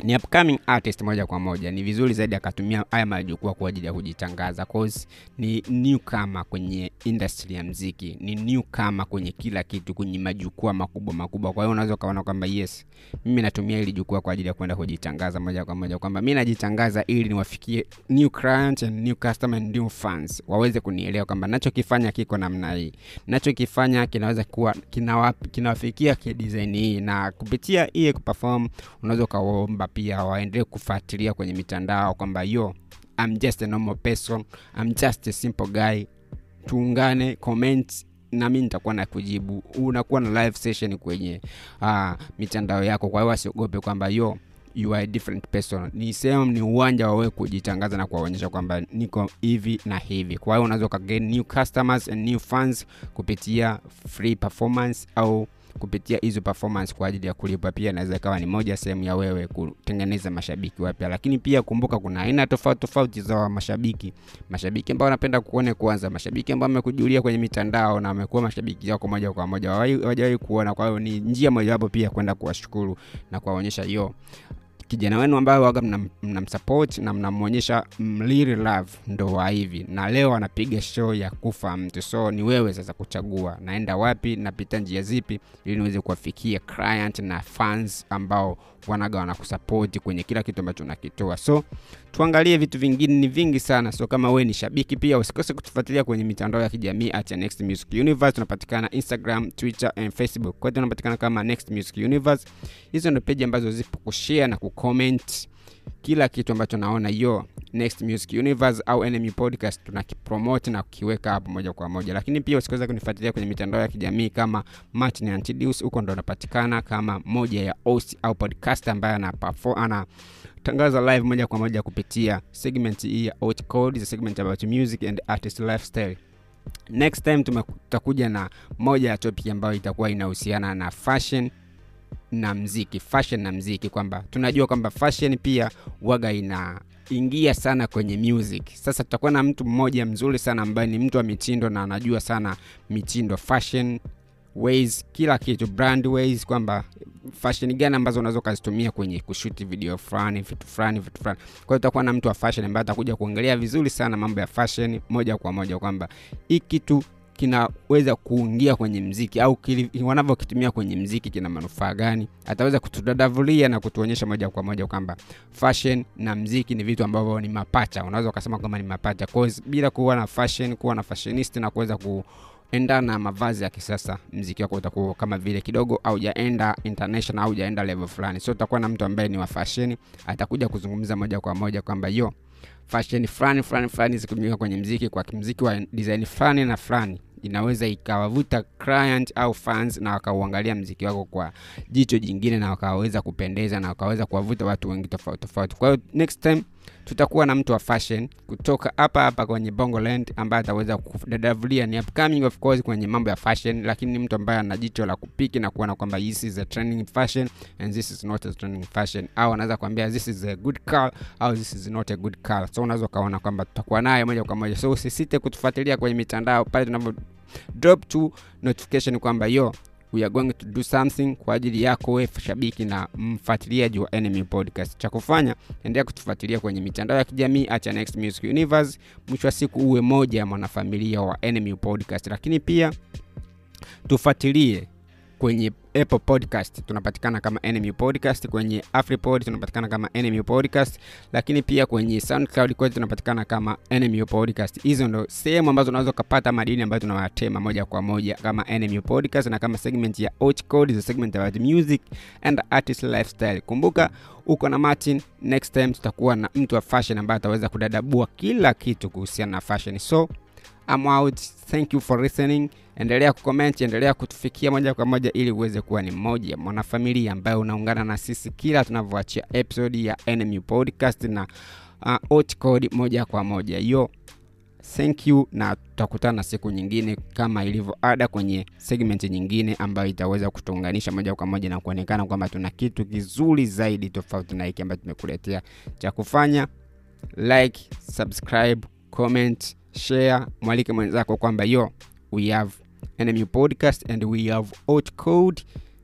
A: ni upcoming artist moja kwa moja, ni vizuri zaidi akatumia haya majukwaa kwa ajili ya kujitangaza, cause ni newcomer kwenye industry ya mziki, ni newcomer kwenye kila kitu, kwenye majukwaa makubwa makubwa. Kwa hiyo unaweza ukaona kwamba yes, mimi natumia hili jukwaa kwa ajili ya kwenda kujitangaza moja kwa moja, kwamba mimi najitangaza ili niwafikie new client and new customer and new fans, waweze kunielewa kwamba nachokifanya kiko namna hii, nachokifanya kinaweza kuwa kinawafikia kidesign hii, na kupitia hii kuperform unaweza ukaomba pia waendelee kufuatilia kwenye mitandao kwamba yo I'm just a normal person, I'm just a simple guy. Tuungane, comment nami nitakuwa na kujibu. Unakuwa na live session kwenye uh, mitandao yako, kwa hiyo wasiogope kwamba yo you are a different person. Ni sehemu, ni uwanja wawe kujitangaza na kuwaonyesha kwamba niko hivi na hivi. Kwa hiyo unaweza ukagain new customers and new fans kupitia free performance au kupitia hizo performance kwa ajili ya kulipa. Pia inaweza ikawa ni moja sehemu ya wewe kutengeneza mashabiki wapya, lakini pia kumbuka, kuna aina tofauti tofauti za mashabiki. Mashabiki ambao wanapenda kuone kwanza, mashabiki ambao wamekujulia kwenye mitandao na wamekuwa mashabiki wako moja kwa moja, hawajawahi kuona. Kwa hiyo ni njia mojawapo pia kwenda kuwashukuru na kuwaonyesha yo kijana wenu ambayo waga mnamsupport mna na mnamwonyesha mliri love ndo wa hivi, na leo anapiga show ya kufa mtu. So ni wewe sasa kuchagua naenda wapi, napita njia zipi, ili niweze kuwafikia client na fans ambao wanaga wanakusapoti kwenye kila kitu ambacho unakitoa. So tuangalie vitu vingine, ni vingi sana. So kama wewe ni shabiki pia usikose kutufuatilia kwenye mitandao ya kijamii at Next Music Universe. Tunapatikana Instagram, Twitter and Facebook, kote tunapatikana kama Next Music Universe. Hizo ndio peji ambazo zipo kushare na kucomment kila kitu ambacho naona yo Next Music Universe au NMU Podcast tunakipromote na kukiweka hapo moja kwa moja, lakini pia usikose kunifuatilia kwenye mitandao ya kijamii kama Martin Antidius. Huko ndo napatikana kama moja ya host au podcast ambaye ana ana tangaza live moja kwa moja kupitia segment hii ya Hot Code, segment about music and artist lifestyle. Next time tutakuja na moja ya topic ambayo itakuwa inahusiana na fashion na mziki, fashion na mziki, kwamba tunajua kwamba fashion pia waga inaingia sana kwenye music. Sasa tutakuwa na mtu mmoja mzuri sana ambaye ni mtu wa mitindo na anajua sana mitindo, fashion ways, kila kitu, brand ways, kwamba fashion gani ambazo unaweza ukazitumia kwenye kushuti video fulani, vitu fulani, vitu fulani. Kwa hiyo tutakuwa na mtu wa fashion ambaye atakuja kuongelea vizuri sana mambo ya fashion moja kwa moja, kwamba hii kitu kinaweza kuingia kwenye mziki au wanavyokitumia kwenye mziki kina manufaa gani. Ataweza kutudadavulia na kutuonyesha moja kwa moja kwamba fashion na mziki ni vitu ambavyo ni mapacha, unaweza ukasema kwamba ni mapacha, bila kuwa na fashion, kuwa na fashionist na kuweza ku endana na mavazi ya kisasa, mziki wako utakuwa kama vile kidogo haujaenda international, haujaenda level fulani. So utakuwa na mtu ambaye ni wa fashion, atakuja kuzungumza moja kwa moja kwamba yo fashion fulani fulani fulani zikitumika kwenye mziki, kwa mziki wa design fulani na fulani inaweza ikawavuta client au fans na wakauangalia mziki wako kwa jicho jingine na wakaweza kupendeza na wakaweza kuwavuta watu wengi tofauti tofauti. Kwa hiyo next time tutakuwa na mtu wa fashion kutoka hapa hapa kwenye Bongoland ambaye ataweza kudadavulia, ni upcoming of course kwenye mambo ya fashion, lakini ni mtu ambaye ana jicho la kupiki na kuona kwamba this is a trending fashion and this is not a trending fashion, au anaweza kuambia this is a good car au this is not a good car. So unaweza ukaona kwamba tutakuwa naye moja kwa moja, so usisite kutufuatilia kwenye mitandao. Pale tunavyo drop to notification kwamba yo we are going to do something kwa ajili yako wewe shabiki na mfuatiliaji wa Enemy Podcast. Cha kufanya endelea kutufuatilia kwenye mitandao ya kijamii acha Next Music Universe. Mwisho wa siku uwe moja ya mwanafamilia wa Enemy Podcast, lakini pia tufuatilie kwenye Apple Podcast tunapatikana kama NMU Podcast, kwenye Afripod tunapatikana kama NMU Podcast, lakini pia kwenye SoundCloud kwetu tunapatikana kama NMU Podcast. Hizo ndo sehemu ambazo unaweza ukapata madini ambayo tunawatema moja kwa moja kama NMU Podcast na kama segment ya Hot Code, the segment about music and artist lifestyle. Kumbuka uko na Martin, next time tutakuwa na mtu wa fashion ambaye ataweza kudadabua kila kitu kuhusiana na fashion. So I'm out. Thank you for listening. Endelea kucomment, endelea kutufikia moja kwa moja ili uweze kuwa ni mmoja mwanafamilia ambaye unaungana na sisi kila tunavyoachia episode ya NMU Podcast na uh, otcode moja kwa moja. Yo, thank you na tutakutana siku nyingine kama ilivyo ada kwenye segment nyingine ambayo itaweza kutuunganisha moja kwa moja na kuonekana kwamba tuna kitu kizuri zaidi tofauti na hiki ambacho tumekuletea. Cha kufanya like, subscribe, comment share, mwalike mwenzako kwamba yo we have NMU podcast and we have out Code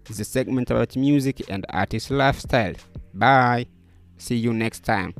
A: is a segment about music and artist lifestyle. Bye. See you next time.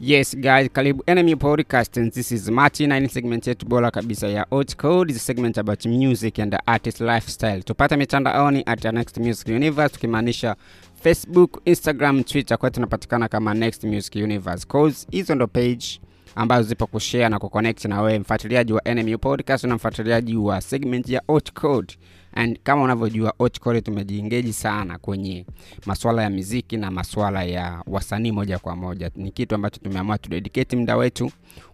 A: Yes guys, karibu Enemy Podcast and this is Martin ni segment yetu bora kabisa ya Hot Code. Segment about music and artist lifestyle. Tupate mitandaoni at Next Music Universe tukimaanisha Facebook, Instagram, Twitter kwa tunapatikana kama Next Music Universe. Cause hizo ndo page ambazo zipo kushare na kuconnect na wewe mfuatiliaji wa Enemy Podcast na mfuatiliaji wa segment ya Hot Code. And kama unavyojua ochkore tumejiingeji sana kwenye masuala ya miziki na masuala ya wasanii moja kwa moja. Ni kitu ambacho tumeamua tudedicate muda wetu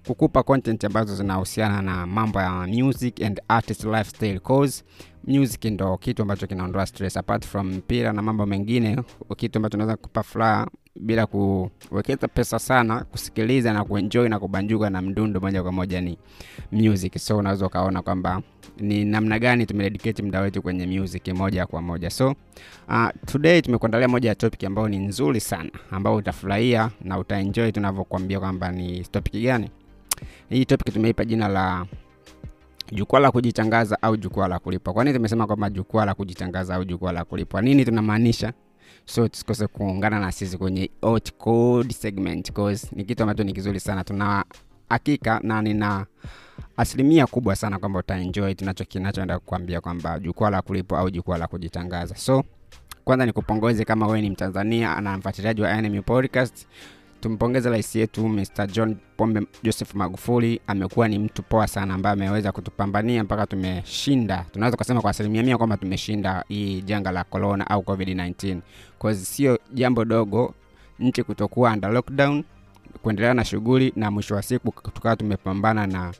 A: kukupa content ambazo zinahusiana na mambo ya music and artist lifestyle cause music ndo kitu ambacho kinaondoa stress apart from mpira na mambo mengine, kitu ambacho unaweza kupa furaha bila kuwekeza pesa sana, kusikiliza na kuenjoy na kubanjuka na mdundo moja kwa moja ni music. So unaweza ukaona kwamba ni namna gani tumededicate muda wetu kwenye music moja kwa moja. So uh, today tumekuandalia moja ya topic ambayo ni nzuri sana, ambayo utafurahia na utaenjoy tunavyokuambia kwamba ni topic gani. Hii topic tumeipa jina la jukwaa la kujitangaza au jukwaa la kulipwa. Kwa nini tumesema kwamba jukwaa la kujitangaza au jukwaa la kulipwa? Nini tunamaanisha? So tusikose kuungana na sisi kwenye Code segment cause ni kitu ambacho ni kizuri sana. Tuna hakika na nina asilimia kubwa sana kwamba utaenjoy tunacho kinachoenda kukwambia kwamba jukwaa la kulipwa au jukwaa la kujitangaza. So kwanza nikupongeze kama wewe ni Mtanzania na mfuatiliaji wa Podcast tumpongeze rais yetu Mr. John Pombe Joseph Magufuli. Amekuwa ni mtu poa sana ambaye ameweza kutupambania mpaka tumeshinda, tunaweza kusema kwa asilimia mia kwamba tumeshinda hii janga la corona au COVID-19, kwa sio jambo dogo nchi kutokuwa under lockdown, kuendelea na shughuli na mwisho wa siku tukawa tumepambana na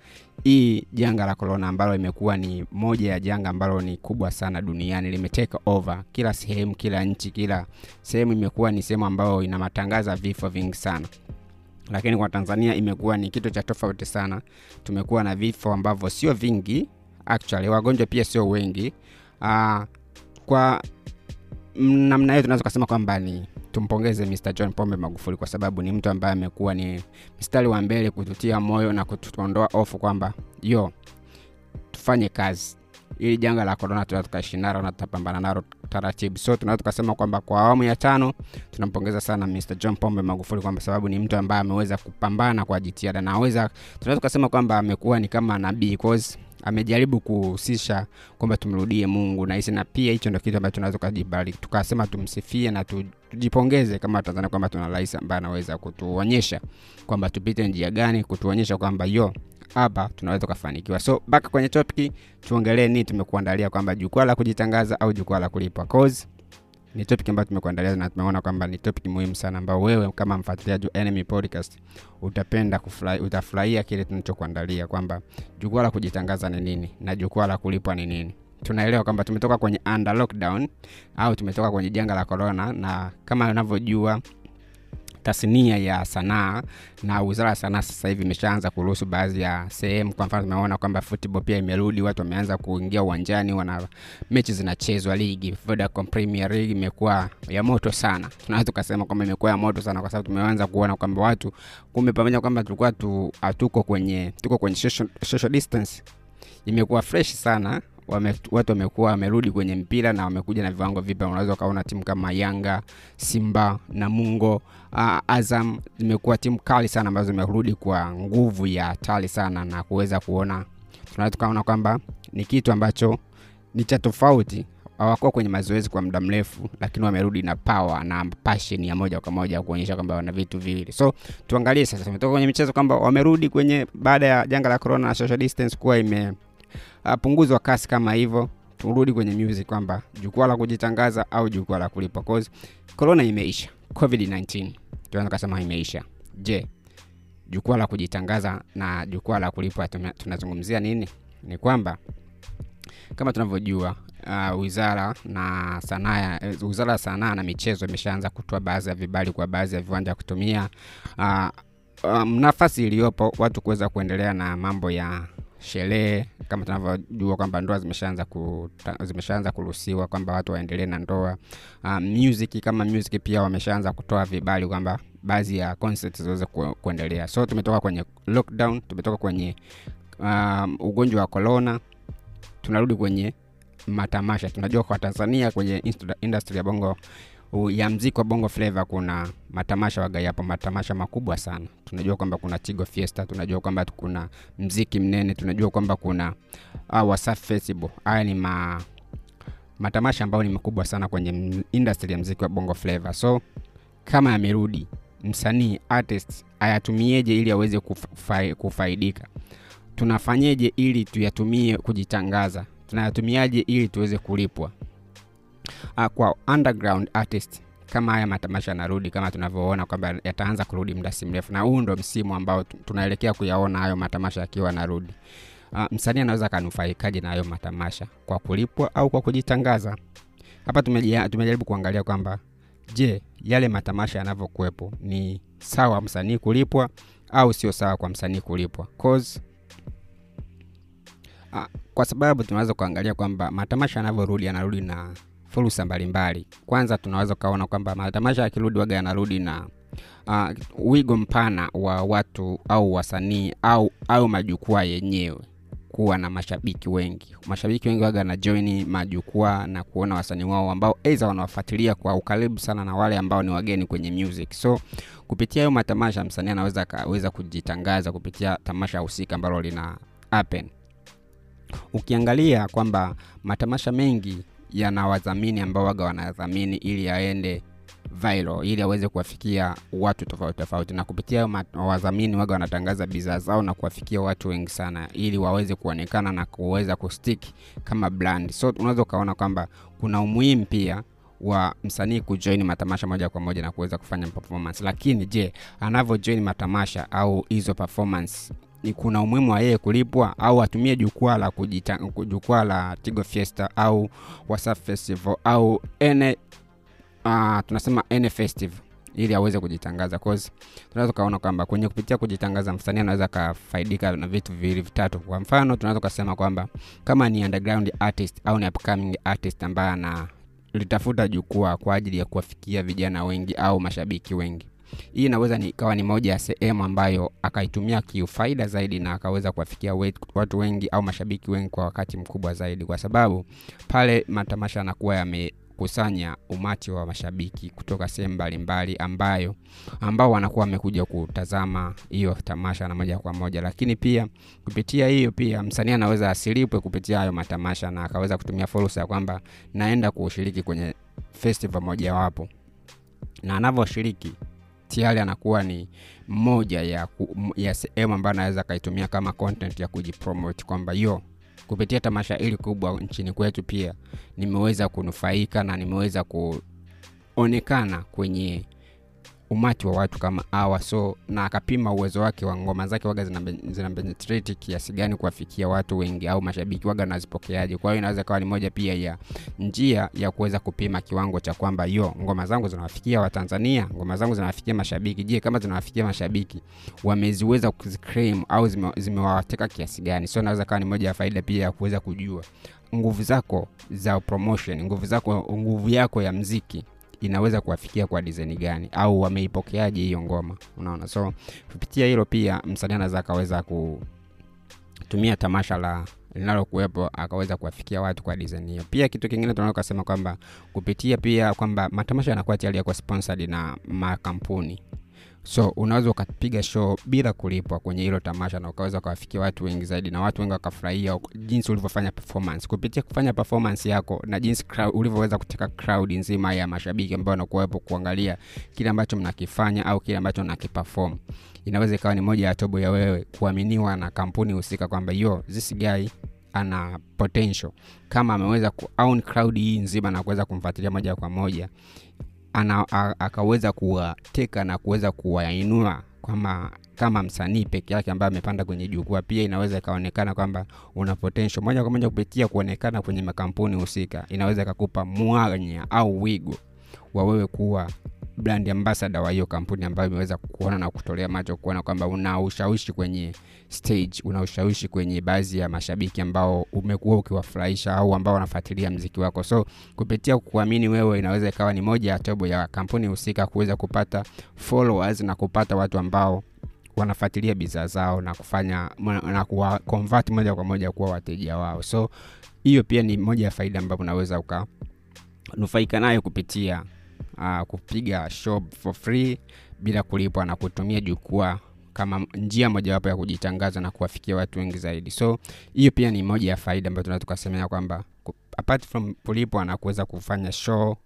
A: hii janga la korona ambalo imekuwa ni moja ya janga ambalo ni kubwa sana duniani, limeteka over kila sehemu, kila nchi, kila sehemu imekuwa ni sehemu ambayo ina matangaza vifo vingi sana, lakini kwa Tanzania imekuwa ni kitu cha tofauti sana. Tumekuwa na vifo ambavyo sio vingi, actually wagonjwa pia sio wengi. Uh, kwa namna hiyo tunaweza kusema kwamba ni tumpongeze Mr. John Pombe Magufuli kwa sababu ni mtu ambaye amekuwa ni mstari wa mbele kututia moyo na kutuondoa ofu kwamba yo tufanye kazi ili janga la korona tunaweza tukaishi nalo na tutapambana nalo taratibu. So tunaweza tukasema kwamba kwa awamu ya tano tunampongeza sana Mr. John Pombe Magufuli kwa sababu ni mtu ambaye ameweza kupambana kwa jitihada na aweza, tunaweza tukasema kwamba amekuwa ni kama nabii amejaribu kuhusisha kwamba tumrudie Mungu na hisi, na pia hicho ndio kitu ambacho tunaweza ukajibali tukasema tumsifie na tujipongeze kama Tanzania kwamba tuna rais ambaye anaweza kutuonyesha kwamba tupite njia gani, kutuonyesha kwamba yo hapa tunaweza kufanikiwa. So mpaka kwenye topic, tuongelee nini tumekuandalia, kwamba jukwaa la kujitangaza au jukwaa la kulipwa. Cause ni topic ambayo tumekuandalia na tumeona kwamba ni topic muhimu sana, ambao wewe kama mfuatiliaji wa Enemy Podcast utapenda utafurahia kile tunachokuandalia, kwamba jukwaa la kujitangaza ni nini na jukwaa la kulipwa ni nini. Tunaelewa kwamba tumetoka kwenye under lockdown au tumetoka kwenye janga la corona, na kama unavyojua tasnia ya sanaa na wizara ya sanaa sasa hivi imeshaanza kuruhusu baadhi ya sehemu. Kwa mfano, tumeona kwamba football pia imerudi, watu wameanza kuingia uwanjani, wana mechi zinachezwa. Ligi Vodacom Premier League imekuwa ya moto sana, tunaweza tukasema kwamba imekuwa ya moto sana, kwa sababu tumeanza kuona kwamba watu kumbe, pamoja kwamba tulikuwa tu hatuko kwenye tuko kwenye social, social distance, imekuwa fresh sana wame, watu wamekuwa wamerudi kwenye mpira na wamekuja na viwango vipya. Unaweza ukaona timu kama Yanga, Simba, Namungo, uh, Azam zimekuwa timu kali sana ambazo zimerudi kwa nguvu ya hatari sana, na kuweza kuona, tunaweza tukaona kwamba ni kitu ambacho ni cha tofauti. Hawakuwa kwenye mazoezi kwa muda mrefu, lakini wamerudi na power na passion ya moja kwa moja kuonyesha kwamba wana vitu viwili. So tuangalie sasa, tumetoka kwenye michezo kwamba wamerudi kwenye baada ya janga la corona na social distance kuwa ime Uh, punguzwa kasi kama hivyo, turudi kwenye music kwamba jukwaa la kujitangaza au jukwaa la kulipa, cause corona imeisha, covid-19 tunaweza kusema imeisha. Je, jukwaa la kujitangaza na jukwaa la kulipa tunazungumzia nini? Ni kwamba kama tunavyojua uh, wizara na sanaa uh, wizara ya sanaa na michezo imeshaanza kutoa baadhi ya vibali kwa baadhi ya viwanja kutumia uh, um, nafasi iliyopo watu kuweza kuendelea na mambo ya sherehe kama tunavyojua kwamba ndoa zimeshaanza ku, zimeshaanza kuruhusiwa kwamba watu waendelee na ndoa. Uh, music kama music pia wameshaanza kutoa vibali kwamba baadhi ya concert ziweze ku, kuendelea. So tumetoka kwenye lockdown, tumetoka kwenye um, ugonjwa wa corona, tunarudi kwenye matamasha. Tunajua kwa Tanzania kwenye industry ya bongo ya mziki wa bongo flava kuna matamasha wagayapo matamasha makubwa sana. Tunajua kwamba kuna Chigo fiesta tunajua kwamba kuna mziki mnene tunajua kwamba kuna uh, haya ni ma, matamasha ambayo ni makubwa sana kwenye industry ya mziki wa bongo flava. So kama yamerudi msanii artist ayatumieje ili aweze kufa, kufaidika? Tunafanyeje ili tuyatumie kujitangaza? Tunayatumiaje ili tuweze kulipwa uh, kwa underground artist kama haya matamasha yanarudi kama tunavyoona kwamba yataanza kurudi muda si mrefu na huu ndo msimu ambao tunaelekea kuyaona hayo matamasha yakiwa yanarudi. Uh, msanii anaweza akanufaikaje na hayo matamasha? Kwa kulipwa au kwa kujitangaza? Hapa tumejaribu kuangalia kwamba je yale matamasha yanavyokuwepo ni sawa msanii kulipwa au sio sawa kwa msanii kulipwa? Cause uh, kwa sababu tunaweza kuangalia kwamba matamasha yanavyorudi yanarudi na fursa mbalimbali. Kwanza tunaweza ukaona kwamba matamasha yakirudi waga yanarudi na uh, wigo mpana wa watu au wasanii au au majukwaa yenyewe kuwa na mashabiki wengi. Mashabiki wengi waga na joini majukwaa na kuona wasanii wao ambao aidha wanawafuatilia kwa ukaribu sana na wale ambao ni wageni kwenye music. So kupitia hayo matamasha msanii anaweza akaweza kujitangaza kupitia tamasha husika ambalo lina happen. Ukiangalia kwamba matamasha mengi yana wadhamini ambao waga wanadhamini ili aende viral ili aweze kuwafikia watu tofauti tofauti. Na kupitia wadhamini waga wanatangaza bidhaa zao na kuwafikia watu wengi sana ili waweze kuonekana na kuweza kustick kama brand. So unaweza ukaona kwamba kuna umuhimu pia wa msanii kujoin matamasha moja kwa moja na kuweza kufanya performance. Lakini je anavyojoin matamasha au hizo performance ni kuna umuhimu wa yeye kulipwa au atumie jukwaa la jukwaa la tigo fiesta au wasaf festival au N, uh, tunasema N festival ili aweze kujitangaza. Cause tunaweza ukaona kwamba kwenye kupitia kujitangaza msanii anaweza akafaidika na vitu viwili vitatu. Kwa mfano tunaweza ukasema kwamba kama ni underground artist au ni upcoming artist ambaye ana litafuta jukwaa kwa ajili ya kuwafikia vijana wengi au mashabiki wengi hii inaweza ikawa ni moja ya sehemu ambayo akaitumia kiufaida zaidi na akaweza kuwafikia watu wengi au mashabiki wengi kwa wakati mkubwa zaidi kwa sababu pale matamasha yanakuwa yamekusanya umati wa mashabiki kutoka sehemu mbalimbali ambayo ambao wanakuwa wamekuja kutazama hiyo tamasha na moja kwa moja. Lakini pia kupitia hiyo pia msanii anaweza asilipwe kupitia hayo matamasha na akaweza kutumia fursa ya kwamba naenda kushiriki kwenye festival mojawapo. Na anavyoshiriki tayari anakuwa ni moja ya, ya sehemu ambayo anaweza akaitumia kama content ya kujipromote kwamba yo kupitia tamasha hili kubwa nchini kwetu pia nimeweza kunufaika na nimeweza kuonekana kwenye umati wa watu kama hawa so na akapima uwezo wake wa ngoma zake waga zina, zina kiasi gani kuwafikia watu wengi au mashabiki waga nazipokeaje kwa hiyo inaweza kawa ni moja pia ya njia ya kuweza kupima kiwango cha kwamba yo ngoma zangu zinawafikia watanzania ngoma zangu zinawafikia mashabiki. Je kama zinawafikia mashabiki wameziweza kuziclaim au zime- zimewateka kiasi gani? So inaweza kawa ni moja ya faida pia ya kuweza kujua nguvu zako za promotion nguvu zako nguvu yako ya mziki inaweza kuwafikia kwa design gani? Au wameipokeaje hiyo ngoma? Unaona so kupitia hilo pia msanii anaweza akaweza kutumia tamasha la linalokuwepo akaweza kuwafikia watu kwa design hiyo. Pia kitu kingine tunaweza kusema kwamba kupitia pia kwamba matamasha yanakuwa tayari yakuwa sponsored na makampuni so unaweza ukapiga show bila kulipwa kwenye hilo tamasha na ukaweza ukawafikia watu wengi zaidi na watu wengi wakafurahia jinsi ulivyofanya performance. Kupitia kufanya performance yako na jinsi ulivyoweza kuteka crowd nzima ya mashabiki ambao wanakuwepo kuangalia kile ambacho mnakifanya au kile ambacho mnakiperform. Inaweza ikawa ni moja ya tobo ya wewe kuaminiwa na kampuni husika kwamba yo this guy ana potential. Kama ameweza ku crowd hii nzima na kuweza kumfuatilia moja kwa moja akaweza kuwateka na kuweza kuwainua kama kama msanii peke yake ambaye amepanda kwenye jukwaa. Pia inaweza ikaonekana kwamba una potential. Moja kwa moja kupitia kuonekana kwenye makampuni husika inaweza ikakupa mwanya au wigo wa wewe kuwa brand ambassador wa hiyo kampuni ambayo imeweza kuona na kutolea macho kuona kwamba una ushawishi kwenye stage una ushawishi kwenye baadhi ya mashabiki ambao umekuwa ukiwafurahisha au ambao wanafuatilia mziki wako. So kupitia kuamini wewe inaweza ikawa ni moja ya tobo ya kampuni husika kuweza kupata followers na kupata watu ambao wanafuatilia bidhaa zao na kufanya na kuwa moja kwa moja kuwa wateja wao. So hiyo pia ni moja ya faida ambayo unaweza ukanufaika nayo kupitia uh, kupiga show for free bila kulipwa na kutumia jukwaa kama njia mojawapo ya kujitangaza na kuwafikia watu wengi zaidi. So hiyo pia ni moja ya faida ambayo tunaweza tukasemea kwamba apart from kulipwa na kuweza kufanya show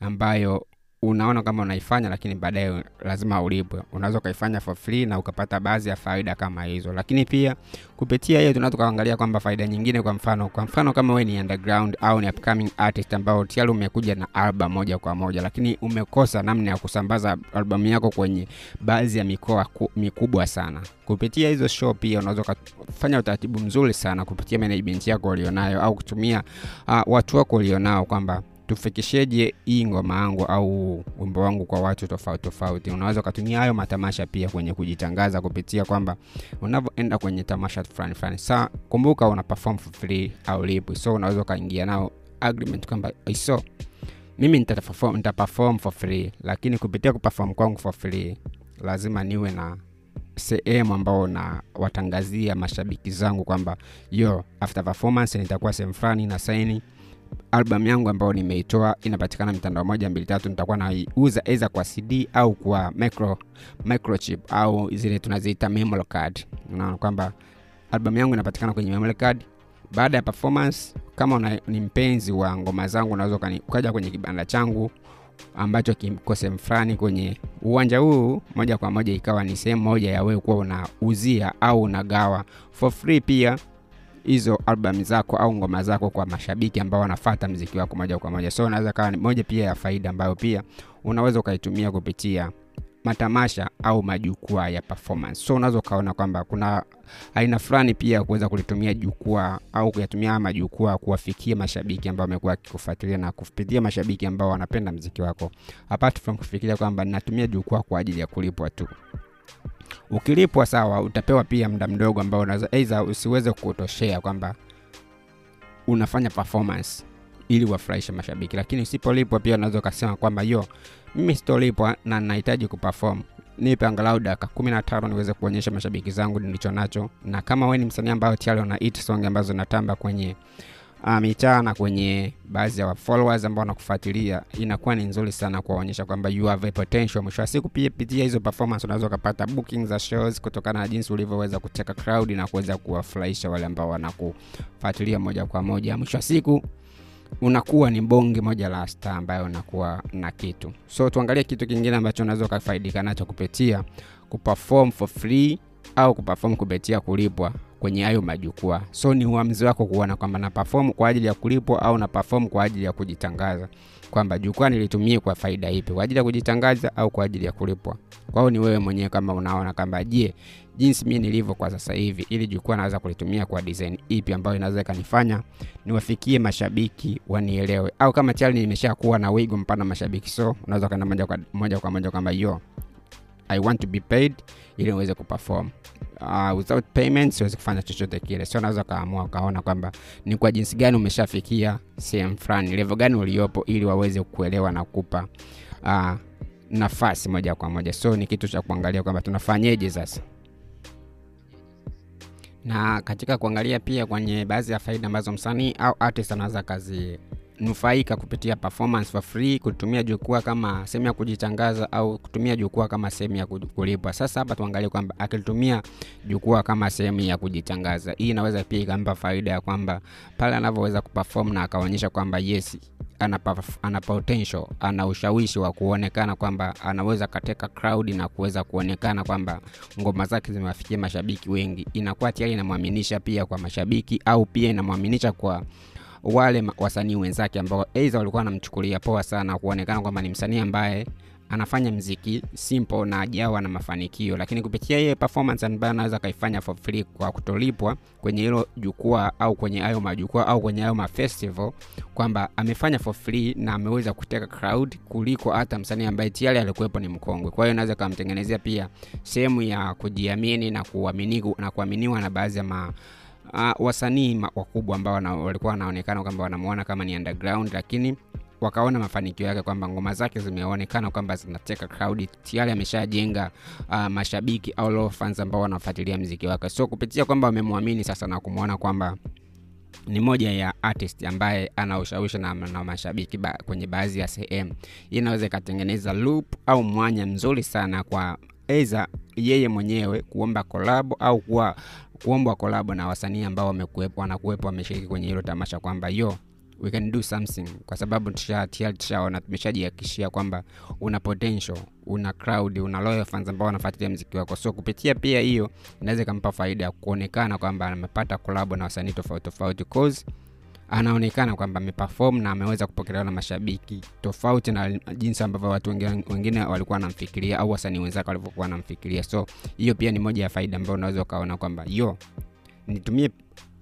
A: ambayo unaona kama unaifanya lakini baadaye lazima ulipwe. Unaweza ukaifanya for free na ukapata baadhi ya faida kama hizo. Lakini pia kupitia hiyo tunaweza tukaangalia kwamba faida nyingine kwa mfano kwa mfano kama we ni underground au ni upcoming artist ambao tayari umekuja na album moja kwa moja lakini umekosa namna ya kusambaza albamu yako kwenye baadhi ya mikoa ku, mikubwa sana. Kupitia hizo show pia unaweza ukafanya utaratibu mzuri sana kupitia management yako ulionayo au kutumia uh, watu wako ulionao kwamba tufikisheje hii ngoma yangu au wimbo wangu kwa watu tofauti tofauti. Unaweza ukatumia hayo matamasha pia kwenye kujitangaza kupitia kwamba unavyoenda kwenye tamasha fulani fulani. Sa kumbuka una perform for free au lipwi so unaweza ukaingia nao agreement kwamba iso mimi nitaperform for free. Lakini kupitia kuperform kwangu for free lazima niwe na sehemu ambao na watangazia mashabiki zangu kwamba yo after performance nitakuwa sehemu fulani na saini album yangu ambayo nimeitoa inapatikana mitandao moja mbili tatu nitakuwa naiuza eza kwa cd au kwa micro, microchip au zile tunaziita memory card. Unaona kwamba albamu yangu inapatikana kwenye card. Baada ya performance kama una, ni mpenzi wa ngoma zangu unaweza ukaja kwenye kibanda changu ambacho kiko sehemu fulani kwenye uwanja huu moja kwa moja ikawa ni sehemu moja ya wewe kuwa unauzia au unagawa. For free pia hizo albam zako au ngoma zako kwa mashabiki ambao wanafata mziki wako moja kwa moja. So unaweza kawa ni moja pia ya faida ambayo pia unaweza ukaitumia kupitia matamasha au majukwaa ya performance. So unaweza ukaona kwamba kuna aina fulani pia kuweza kulitumia jukwaa au kuyatumia majukwaa kuwafikia mashabiki ambao wamekuwa akikufuatilia na kupitia mashabiki ambao wanapenda mziki wako. Apart from kufikiria kwamba ninatumia jukwaa kwa ajili ya kulipwa tu ukilipwa sawa utapewa pia muda mdogo ambao unaweza usiweze kutoshea kwamba unafanya performance ili wafurahishe mashabiki. Lakini usipolipwa pia unaweza ukasema kwamba yo mimi sitolipwa na nahitaji kuperform. Nipe angalau dakika kumi na tano niweze kuonyesha mashabiki zangu nilicho nacho na kama we ni msanii ambayo tayari una song ambazo natamba kwenye uh, mitaa na kwenye baadhi ya followers ambao wanakufuatilia inakuwa ni nzuri sana kuwaonyesha kwamba you have a potential. Mwisho wa siku pia pitia hizo performance unaweza ukapata booking za shows kutokana na jinsi ulivyoweza kuteka crowd na kuweza kuwafurahisha wale ambao wanakufuatilia moja kwa moja. Mwisho wa siku unakuwa ni bonge moja la star ambayo unakuwa na kitu. So tuangalie kitu kingine ambacho unaweza ukafaidika nacho kupitia kuperform for free au kuperform kupitia kulipwa kwenye hayo majukwaa. So ni uamuzi wako kuona kwamba na perform kwa ajili ya kulipwa au na perform kwa ajili ya kujitangaza. Kwamba jukwaa nilitumie kwa faida ipi? Kwa ajili ya kujitangaza au kwa ajili ya kulipwa? Kwa hiyo ni wewe mwenyewe kama unaona kwamba je jinsi mimi nilivyo kwa sasa hivi ili jukwaa naweza kulitumia kwa design ipi ambayo inaweza ikanifanya niwafikie mashabiki wanielewe? Au kama tayari nimeshakuwa na wigo mpana mashabiki so unaweza moja kwa moja kwa moja kwamba yo i want to be paid ili uweze kuperform. Uh, without payment siwezi kufanya chochote kile. Sio unaweza ukaamua ukaona kwamba ni kwa jinsi gani umeshafikia sehemu fulani levo gani uliopo ili waweze kuelewa na kupa uh, nafasi moja kwa moja. So ni kitu cha kuangalia kwamba tunafanyeje sasa. Na katika kuangalia pia kwenye baadhi ya faida ambazo msanii au artist anaweza kazinufaika kupitia performance for free kutumia jukwaa kama sehemu ya kujitangaza au kutumia jukwaa kama sehemu ya kulipwa. Sasa hapa tuangalie kwamba akilitumia jukwaa kama sehemu ya kujitangaza. Hii inaweza pia ikampa faida ya kwamba pale anavyoweza kuperform na akaonyesha kwamba yes ana, ana potential ana ushawishi wa kuonekana kwamba anaweza kateka crowd na kuweza kuonekana kwamba ngoma zake zimewafikia mashabiki wengi. Inakuwa tayari inamwaminisha pia kwa mashabiki au pia inamwaminisha kwa wale wasanii wenzake ambao aidha walikuwa wanamchukulia poa sana kuonekana kwamba ni msanii ambaye anafanya mziki simple na ajawa na mafanikio. Lakini kupitia yeye performance ambayo anaweza akaifanya for free kwa kutolipwa kwenye hilo jukwaa au kwenye hayo majukwaa au kwenye hayo mafestival kwamba amefanya for free na ameweza kuteka crowd kuliko hata msanii ambaye tayari alikuwepo ni mkongwe. Kwa hiyo inaweza kamtengenezea pia sehemu ya kujiamini na kuaminiwa na na baadhi ya uh, wasanii wakubwa ambao walikuwa wanaonekana kwamba wanamuona kama ni underground lakini wakaona mafanikio yake kwamba ngoma zake zimeonekana kwamba zinateka crowd tayari ameshajenga uh, mashabiki au fans ambao wanafuatilia mziki wake so kupitia kwamba wamemwamini sasa na kumwona kwamba ni moja ya artist ambaye ana ushawishi na, na mashabiki ba, kwenye baadhi ya sehemu. Hii inaweza ikatengeneza loop au mwanya mzuri sana kwa eza yeye mwenyewe kuomba kolabo au kuwa kuombwa kolabo na wasanii ambao wamekuwepo wanakuwepo wameshiriki kwenye hilo tamasha kwamba yo we can do something. Kwa sababu tusha tushaona tumeshajiakishia kwamba una potential una crowd una loyal fans ambao wanafuatilia mziki wako. So kupitia pia hiyo inaweza ikampa faida ya kuonekana kwamba amepata kolabo na wasanii tofauti tofauti cause anaonekana kwamba ameperform na ameweza kupokelewa na mashabiki tofauti na jinsi ambavyo watu wengine, walikuwa wanamfikiria au wasanii wenzake walivyokuwa wanamfikiria. So hiyo pia ni moja ya faida ambayo unaweza ukaona kwamba yo nitumie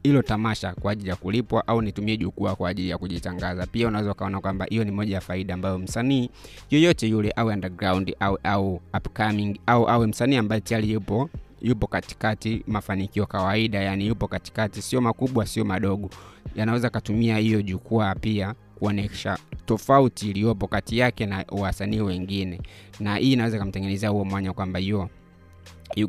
A: hilo tamasha kwa ajili ya kulipwa au nitumie jukwaa kwa ajili ya kujitangaza. Pia unaweza ukaona kwamba hiyo ni moja ya faida ambayo msanii yoyote yule au underground au au upcoming au awe msanii ambaye tayari yupo yupo katikati mafanikio kawaida yani yupo katikati sio makubwa sio madogo. Yanaweza katumia hiyo jukwaa pia kuonesha tofauti iliyopo kati yake na wasanii wengine. Na hii inaweza kamtengenezea huo mwanya kwamba yo you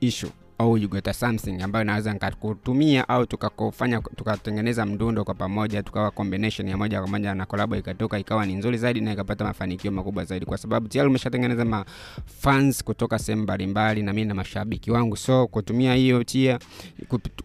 A: issue au you got something ambayo naweza nikakutumia au tukakufanya tukatengeneza mdundo kwa pamoja tukawa combination ya moja kwa moja na kolabo ikatoka ikawa ni nzuri zaidi na ikapata mafanikio makubwa zaidi. Kwa sababu tayari umeshatengeneza ma fans kutoka sehemu mbalimbali na mimi na mashabiki wangu. So kutumia hiyo tia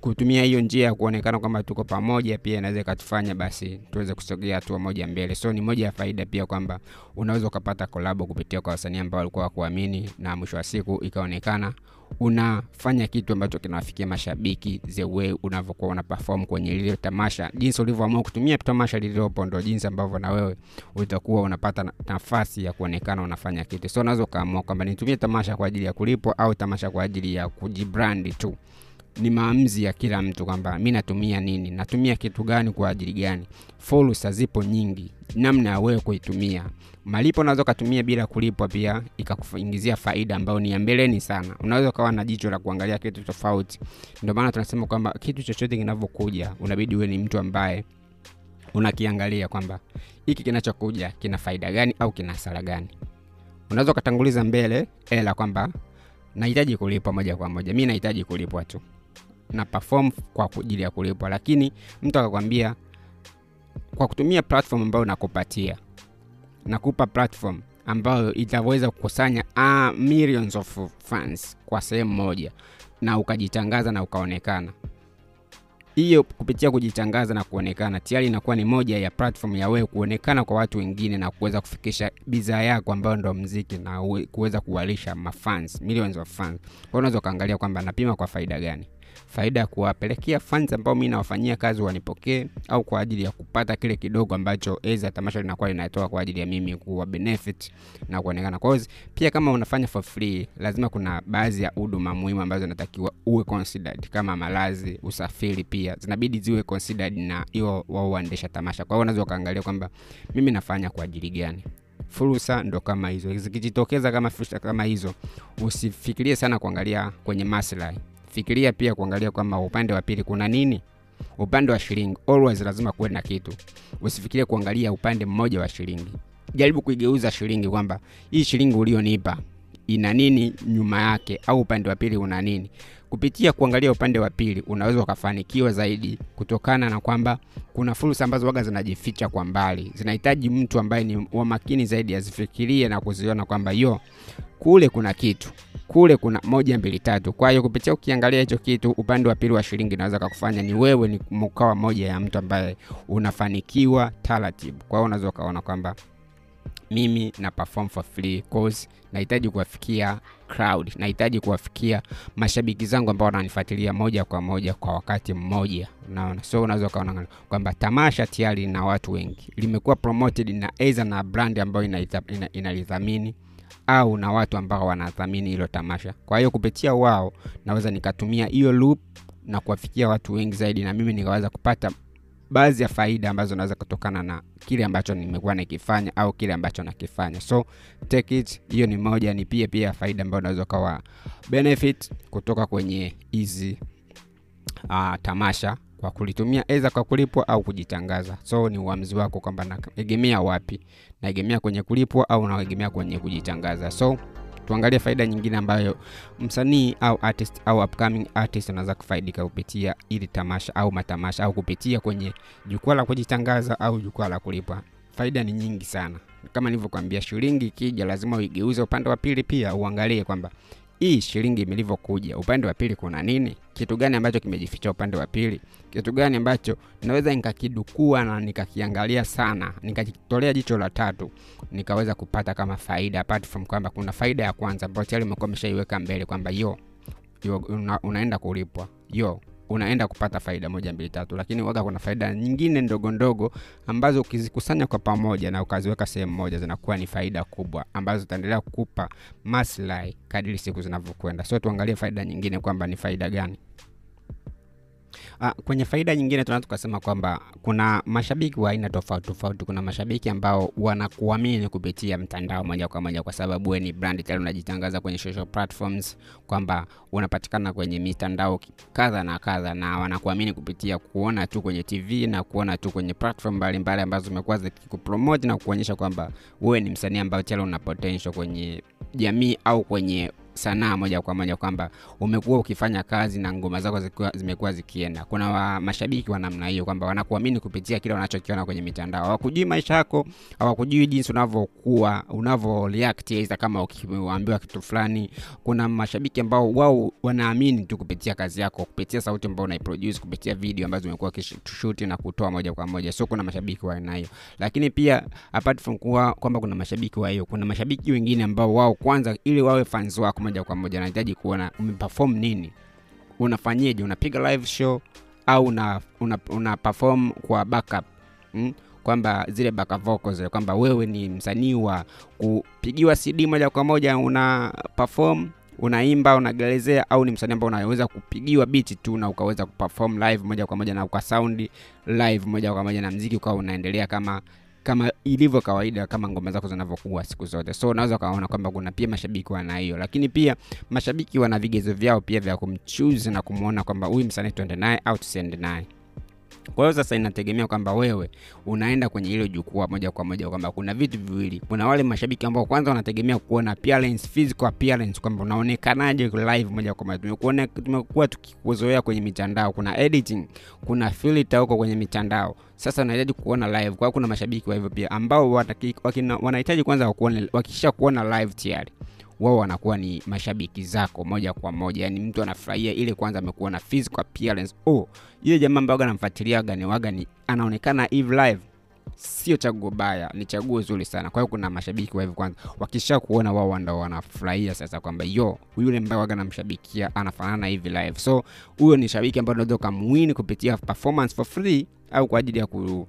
A: kutumia hiyo njia ya kuonekana kwamba tuko pamoja pia inaweza ikatufanya basi tuweze kusogea hatua moja mbele. So ni moja ya faida pia kwamba unaweza ukapata kolabo kupitia kwa wasanii ambao walikuwa wakuamini na mwisho wa siku ikaonekana unafanya kitu ambacho kinawafikia mashabiki the way unavyokuwa una kwenye lile tamasha. Jinsi ulivyoamua kutumia tamasha lililopo ndo jinsi ambavyo na wewe utakuwa unapata nafasi ya kuonekana unafanya kitu. So unaweza ukaamua kwamba nitumie tamasha kwa ajili ya kulipwa au tamasha kwa ajili ya kujibrandi tu ni maamuzi ya kila mtu kwamba mi natumia nini natumia kitu gani kwa ajili gani. Fursa zipo nyingi namna ya wewe kuitumia. Malipo unaweza ukatumia bila kulipwa pia ikakuingizia faida ambayo ni ya mbeleni sana. Unaweza ukawa na jicho la kuangalia kitu tofauti. Ndio maana tunasema kwamba kitu chochote kinavyokuja unabidi uwe ni mtu ambaye unakiangalia kwamba hiki kinachokuja kina faida gani au kina hasara gani. Unaweza ukatanguliza mbele ela kwamba nahitaji kulipwa moja kwa moja. Mi nahitaji kulipwa tu na perform kwa ajili ya kulipwa. Lakini mtu akakwambia kwa kutumia platform ambayo nakupatia nakupa platform ambayo itaweza kukusanya ah, millions of fans kwa sehemu moja na ukajitangaza na ukaonekana. Hiyo kupitia kujitangaza na kuonekana tayari inakuwa ni moja ya platform ya wewe kuonekana kwa watu wengine na kuweza kufikisha bidhaa yako ambayo ndo mziki na kuweza kuwalisha mafans millions of fans. Kwa unaweza ukaangalia kwamba napima kwa faida gani faida ya kuwapelekea fans ambao mi nawafanyia kazi wanipokee au kwa ajili ya kupata kile kidogo ambacho eza tamasha linakuwa linatoa kwa ajili ya mimi kuwa benefit na kuonekana. Cause pia kama unafanya for free lazima kuna baadhi ya huduma muhimu ambazo inatakiwa uwe considered. Kama malazi usafiri pia zinabidi ziwe considered na hiyo wao waendesha tamasha. Kwa hiyo unaweza ukaangalia kwamba mimi nafanya kwa ajili gani. Fursa ndo kama hizo. Zikijitokeza kama fursa kama hizo usifikirie sana kuangalia kwenye maslahi fikiria pia kuangalia kwamba upande wa pili kuna nini? Upande wa shilingi always lazima kuwe na kitu. Usifikirie kuangalia upande mmoja wa shilingi. Jaribu kuigeuza shilingi kwamba hii shilingi ulionipa ina nini nyuma yake au upande wa pili una nini. Kupitia kuangalia upande wa pili unaweza ukafanikiwa zaidi kutokana na kwamba kuna fursa ambazo waga zinajificha kwa mbali. Zinahitaji mtu ambaye ni wa makini zaidi azifikirie na kuziona kwamba yo kule kuna kitu kule kuna moja mbili tatu. Kwa hiyo kupitia ukiangalia hicho kitu upande wa pili wa shilingi inaweza kakufanya ni wewe ni mkawa moja ya mtu ambaye unafanikiwa taratibu. Kwa hiyo unaweza ukaona kwamba mimi na perform for free cause nahitaji kuwafikia crowd nahitaji kuwafikia mashabiki zangu ambao wananifuatilia moja kwa moja kwa wakati mmoja. Unaona? So unaweza ukaona kwamba tamasha tayari na watu wengi. Limekuwa promoted na either na brand ambayo inalithamini ina, ina au na watu ambao wanathamini hilo tamasha. Kwa hiyo kupitia wao naweza nikatumia hiyo loop na kuwafikia watu wengi zaidi na mimi nikaweza kupata baadhi ya faida ambazo naweza kutokana na kile ambacho nimekuwa nikifanya au kile ambacho nakifanya. So take it hiyo ni moja ni pia pia faida ambayo unaweza ukawa benefit kutoka kwenye hizi uh, tamasha kwa kulitumia eza kwa kulipwa au kujitangaza. So ni uamuzi wako kwamba naegemea wapi? Naegemea kwenye kulipwa au naegemea kwenye kujitangaza. So tuangalie faida nyingine ambayo msanii au artist au upcoming artist anaweza kufaidika kupitia ili tamasha au matamasha au kupitia kwenye jukwaa la kujitangaza au jukwaa la kulipwa. Faida ni nyingi sana. Kama nilivyokuambia shilingi ikija lazima uigeuze upande wa pili pia uangalie kwamba hii shilingi milivyokuja upande wa pili kuna nini? Kitu gani ambacho kimejificha upande wa pili? Kitu gani ambacho naweza nikakidukua na nikakiangalia sana nikakitolea jicho la tatu nikaweza kupata kama faida apart from kwamba kuna faida ya kwanza ambayo tayari umekuwa umeshaiweka mbele kwamba yo, yo una, unaenda kulipwa. Yo unaenda kupata faida moja mbili tatu. Lakini waga kuna faida nyingine ndogo ndogo ambazo ukizikusanya kwa pamoja na ukaziweka sehemu moja zinakuwa ni faida kubwa ambazo zitaendelea kukupa maslahi kadiri siku zinavyokwenda. So tuangalie faida nyingine kwamba ni faida gani kwenye faida nyingine tunaweza tukasema kwamba kuna mashabiki wa aina tofauti tofauti. Kuna mashabiki ambao wanakuamini kupitia mtandao moja kwa moja, kwa sababu wewe ni brand tayari unajitangaza kwenye social platforms, kwamba unapatikana kwenye mitandao kadha na kadha, na wanakuamini kupitia kuona tu kwenye TV na kuona tu kwenye platform mbalimbali ambazo zimekuwa zikikupromote na kuonyesha kwamba wewe ni msanii ambao tayari una potential kwenye jamii au kwenye sanaa moja kwa moja kwamba umekuwa ukifanya kazi na ngoma zako zimekuwa zikienda. Kuna wa mashabiki wa namna hiyo kwamba wanakuamini kupitia kile wanachokiona kwenye mitandao. Hawakujui maisha yako, hawakujui jinsi unavyokuwa, unavyo kama ukiambiwa kitu fulani. Kuna mashabiki ambao wao wanaamini tu kupitia kazi yako, kupitia sauti ambayo unaiproduce, kupitia video ambazo umekuwa ukishoot na kutoa moja kwa moja. So kuna mashabiki wa aina hiyo, lakini pia apart from kuwa kwamba kuna mashabiki wa hiyo, kuna mashabiki wengine ambao wao kwanza, ili wawe fans wako moja kwa moja, anahitaji kuona umeperform nini, unafanyeje, unapiga live show au una, una, una perform kwa backup? Mm? kwamba zile backup vocals kwamba wewe ni msanii wa kupigiwa CD moja kwa moja una perform unaimba unagelezea, au ni msanii ambao unaweza kupigiwa biti tu na ukaweza kuperform live moja kwa moja na ukasaundi live moja kwa moja na mziki ukawa unaendelea kama kama ilivyo kawaida kama ngoma zako zinavyokuwa siku zote. So unaweza ukaona kwamba kuna pia mashabiki wana hiyo, lakini pia mashabiki wana vigezo vyao pia vya kumchuzi na kumwona kwamba huyu msanii tuende naye au tusiende naye. Kwa hiyo sasa inategemea kwamba wewe unaenda kwenye hilo jukwaa moja kwa moja, kwamba kuna vitu viwili. Kuna wale mashabiki ambao kwanza wanategemea kuona appearance, physical appearance, kwamba unaonekanaje live moja kwa moja. Tumekuwa tukikuzoea kwenye mitandao, kuna editing, kuna filter huko kwenye mitandao. Sasa unahitaji kuona live. Kwa hiyo kuna mashabiki wa hivyo pia ambao wanahitaji kwanza wakuone, wakisha kuona live tayari wao wanakuwa ni mashabiki zako moja kwa moja, yani mtu anafurahia ile kwanza amekuona physical appearance. Oh, yule jamaa ambaye namfuatiliaga ni waga anaonekana hivi live, sio chaguo baya, ni chaguo zuri sana. Kwa hiyo kuna mashabiki wa hivyo kwanza, wakisha kuona wao ndo wanafurahia sasa kwamba yo, yule ambaye waga namshabikia anafanana hivi live. So huyo ni shabiki ambaye unaweza ukamwini kupitia performance for free au kwa ajili ya ku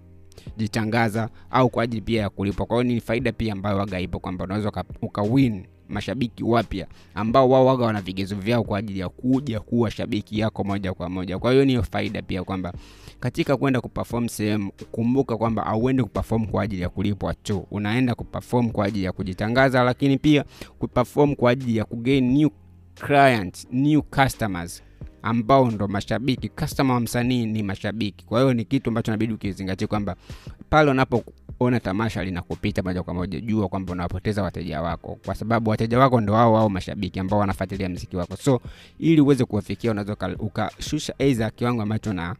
A: jitangaza au kwa ajili pia ya kulipwa. Kwa hiyo ni faida pia ambayo waga ipo kwamba unaweza ukawin uka win mashabiki wapya ambao wao waga wana vigezo vyao kwa ajili ya kuja kuwa shabiki yako moja kwa moja. Kwa hiyo niyo faida pia kwamba katika kwenda kuperform sehemu, kumbuka kwamba auendi kuperform kwa ajili ya kulipwa tu, unaenda kuperform kwa ajili ya kujitangaza, lakini pia kuperform kwa ajili ya kugain new client, new customers ambao ndo mashabiki. Customer wa msanii ni mashabiki. Kwa hiyo ni kitu ambacho inabidi ukizingatia kwamba pale unapoona tamasha linakupita moja kwa moja, jua kwamba unawapoteza wateja wako, kwa sababu wateja wako ndo wao wao mashabiki ambao wanafuatilia mziki wako. So ili uweze kuwafikia, unaweza uka- ukashusha aidha kiwango ambacho na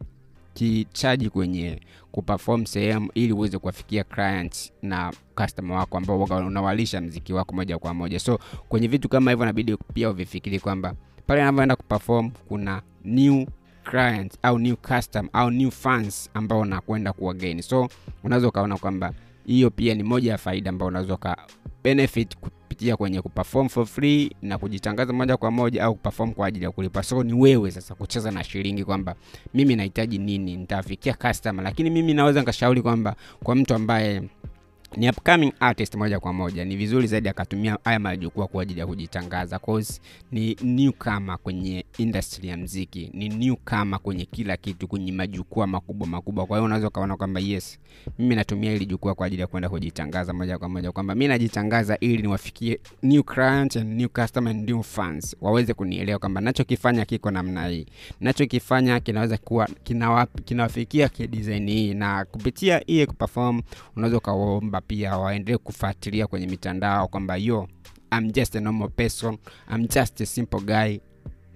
A: kichaji kwenye kuperform sehemu ili uweze kuwafikia clients na customer wako ambao unawalisha mziki wako moja kwa moja. So kwenye vitu kama hivyo inabidi pia uvifikiri kwamba pale anavyoenda kuperform kuna new client au new custom au new fans ambao unakwenda kuwageni. So unaweza ukaona kwamba hiyo pia ni moja ya faida ambayo unaweza uka benefit kupitia kwenye kuperform for free na kujitangaza moja kwa moja au kuperform kwa ajili ya kulipa. So ni wewe sasa kucheza na shilingi kwamba mimi nahitaji nini, nitafikia customer. Lakini mimi naweza nikashauri kwamba kwa mtu ambaye ni upcoming artist moja kwa moja, ni vizuri zaidi akatumia haya majukwaa kwa ajili ya kujitangaza, cause ni newcomer kwenye industry ya mziki, ni newcomer kwenye kila kitu, kwenye majukwaa makubwa makubwa. Kwa hiyo unaweza ukaona kwamba yes, mimi natumia hili jukwaa kwa ajili ya kwenda kujitangaza moja kwa moja, kwamba mimi najitangaza ili niwafikie new client and new customer and new fans, waweze kunielewa kwamba nachokifanya kiko namna hii, nachokifanya kinaweza kuwa kinawafikia kinawafikia kidesign hii, na kupitia hii kuperform unaweza ukawaomba pia waendelee kufuatilia kwenye mitandao kwamba yo I'm just a normal person I'm just a simple guy.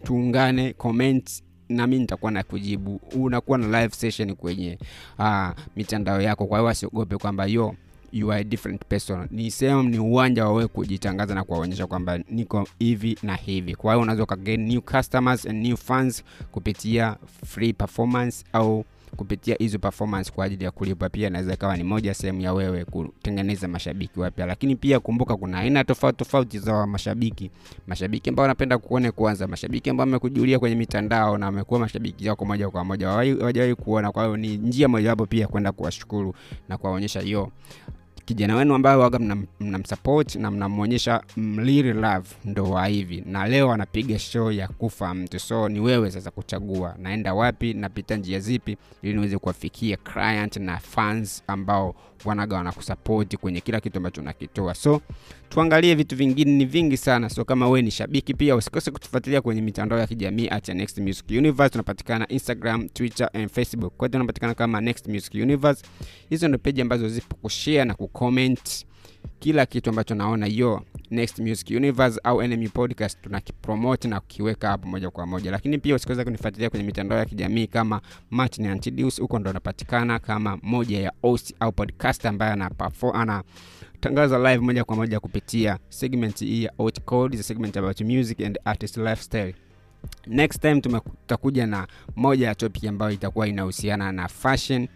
A: Tuungane comment nami nitakuwa na kujibu. Unakuwa na live session kwenye uh, mitandao yako. Kwa hiyo wasiogope kwamba yo you are a different person. Ni sehemu ni uwanja wa wewe kujitangaza na kuwaonyesha kwamba niko hivi na hivi. Kwa hiyo unaweza ukagen new customers and new fans kupitia free performance au kupitia hizo performance kwa ajili ya kulipa pia inaweza ikawa ni moja sehemu ya wewe kutengeneza mashabiki wapya. Lakini pia kumbuka kuna aina tofauti tofauti za mashabiki. Mashabiki ambao wanapenda kuone kwanza. Mashabiki ambao wamekujulia kwenye mitandao na wamekuwa mashabiki wako moja kwa moja. Hawajawahi kuona. Kwa hiyo ni njia mojawapo pia kwenda kuwashukuru na kuwaonyesha hiyo kijana wenu ambayo waga mnamsupport mna na mnamwonyesha mliri love ndo wa hivi na leo anapiga show ya kufa mtu. So ni wewe sasa kuchagua naenda wapi napita njia zipi ili niweze kuwafikia client na fans ambao wanaga wanakusapoti kwenye kila kitu ambacho unakitoa. So tuangalie vitu vingine ni vingi sana. So kama wewe ni shabiki pia usikose kutufuatilia kwenye mitandao ya kijamii at next music universe. Tunapatikana instagram twitter and facebook. Kote tunapatikana kama next music universe. Hizo ndo peji ambazo zipo kushare na kucomment kila kitu ambacho naona yo next music universe au enemy podcast tunakipromote na kukiweka hapo moja kwa moja. Lakini pia usikoweza kunifuatilia kwenye mitandao ya kijamii kama martin antidius. Huko ndo anapatikana kama moja ya host au podcast ambaye ana tangaza live moja kwa moja kupitia segment hii ya Out Code, segment about music and artist lifestyle. Next time tutakuja na moja ya topic ambayo itakuwa inahusiana na fashion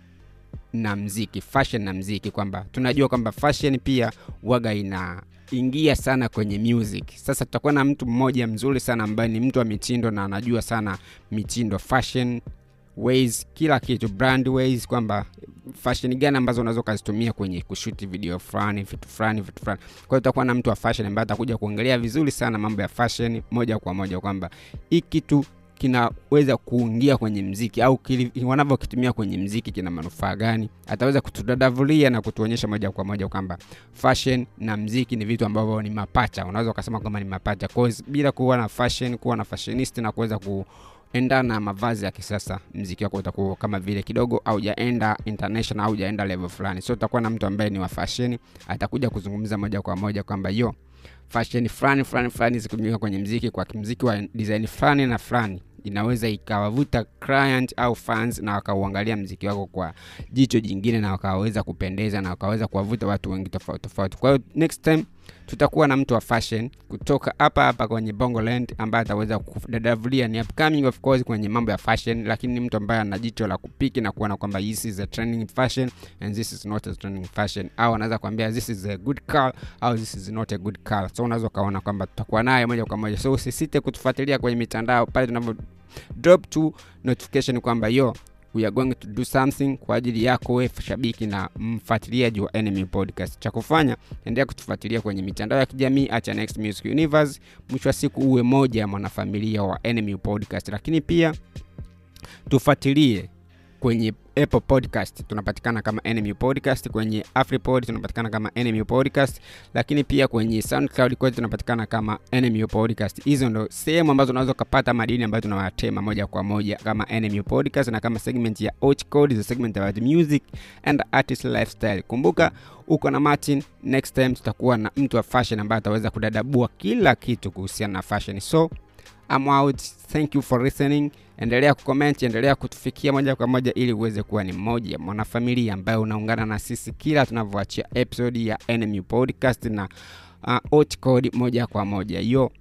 A: na mziki fashion na mziki kwamba tunajua kwamba fashion pia waga inaingia sana kwenye music. Sasa tutakuwa na mtu mmoja mzuri sana ambaye ni mtu wa mitindo na anajua sana mitindo fashion ways kila kitu brand ways kwamba fashion gani ambazo unaweza ukazitumia kwenye kushuti video fulani vitu fulani vitu fulani. Kwa hiyo utakuwa na mtu wa fashion ambaye atakuja kuongelea vizuri sana mambo ya fashion moja kwa moja kwamba hii kitu kinaweza kuingia kwenye mziki au wanavyokitumia kwenye mziki kina manufaa gani? Ataweza kutudadavulia na kutuonyesha moja kwa moja kwamba fashion na mziki ni vitu ambavyo ni mapacha. Unaweza ukasema kwamba ni mapacha. Cause bila kuwa na fashion kuwa na fashionist na kuweza ku enda na mavazi ya kisasa mziki wako utakuwa kama vile kidogo aujaenda international au jaenda level fulani. So utakuwa na mtu ambaye ni wa fashion atakuja kuzungumza moja kwa moja kwamba yo fashion fulani fulani fulani zikitumika kwenye mziki kwa mziki wa design fulani na fulani inaweza ikawavuta client au fans na wakauangalia mziki wako kwa jicho jingine na wakaweza kupendeza na wakaweza kuwavuta watu wengi tofauti tofauti. Kwa hiyo next time tutakuwa na mtu wa fashion kutoka hapa hapa kwenye bongoland ambaye ataweza kudadavulia ni upcoming of course kwenye mambo ya fashion lakini ni mtu ambaye ana jicho la kupiki na kuona kwamba this is a trending fashion and this is not a trending fashion. Au anaweza kuambia this is a good car au this is not a good car so unaweza ukaona kwamba tutakuwa naye moja kwa moja. So usisite kutufuatilia kwenye mitandao. Pale tunavyo drop to notification kwamba yo we are going to do something kwa ajili yako we shabiki na mfuatiliaji wa enemy podcast. Cha kufanya endelea kutufuatilia kwenye mitandao ya kijamii acha next music universe. Mwisho wa siku uwe moja ya mwanafamilia wa enemy podcast. Lakini pia tufuatilie kwenye apple podcast. Tunapatikana kama NMU podcast kwenye afripod tunapatikana kama NMU podcast lakini pia kwenye soundcloud kwetu tunapatikana kama NMU podcast. Hizo ndo sehemu ambazo unaweza ukapata madini ambayo tunawatema moja kwa moja kama NMU podcast na kama segment ya code the segment about music and artist lifestyle. Kumbuka uko na martin next time tutakuwa na mtu wa fashion ambaye ataweza kudadabua kila kitu kuhusiana na fashion. So I'm out. Thank you for listening. Endelea kucomment endelea kutufikia moja kwa moja ili uweze kuwa ni mmoja mwanafamilia ambaye unaungana na sisi kila tunavyoachia episode ya NMU podcast na uh, code moja kwa moja. Yo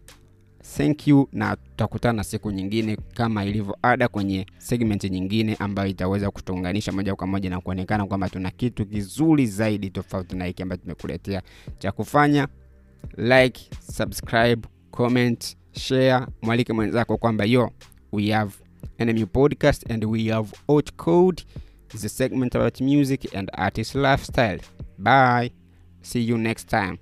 A: thank you na tutakutana siku nyingine kama ilivyo ada kwenye segment nyingine ambayo itaweza kutuunganisha moja kwa moja na kuonekana kwamba tuna kitu kizuri zaidi tofauti na hiki ambacho tumekuletea cha kufanya. Like subscribe comment share mwalike mwenzako kwamba yo we have enemy podcast and we have out code is a segment about music and artist lifestyle. Bye. See you next time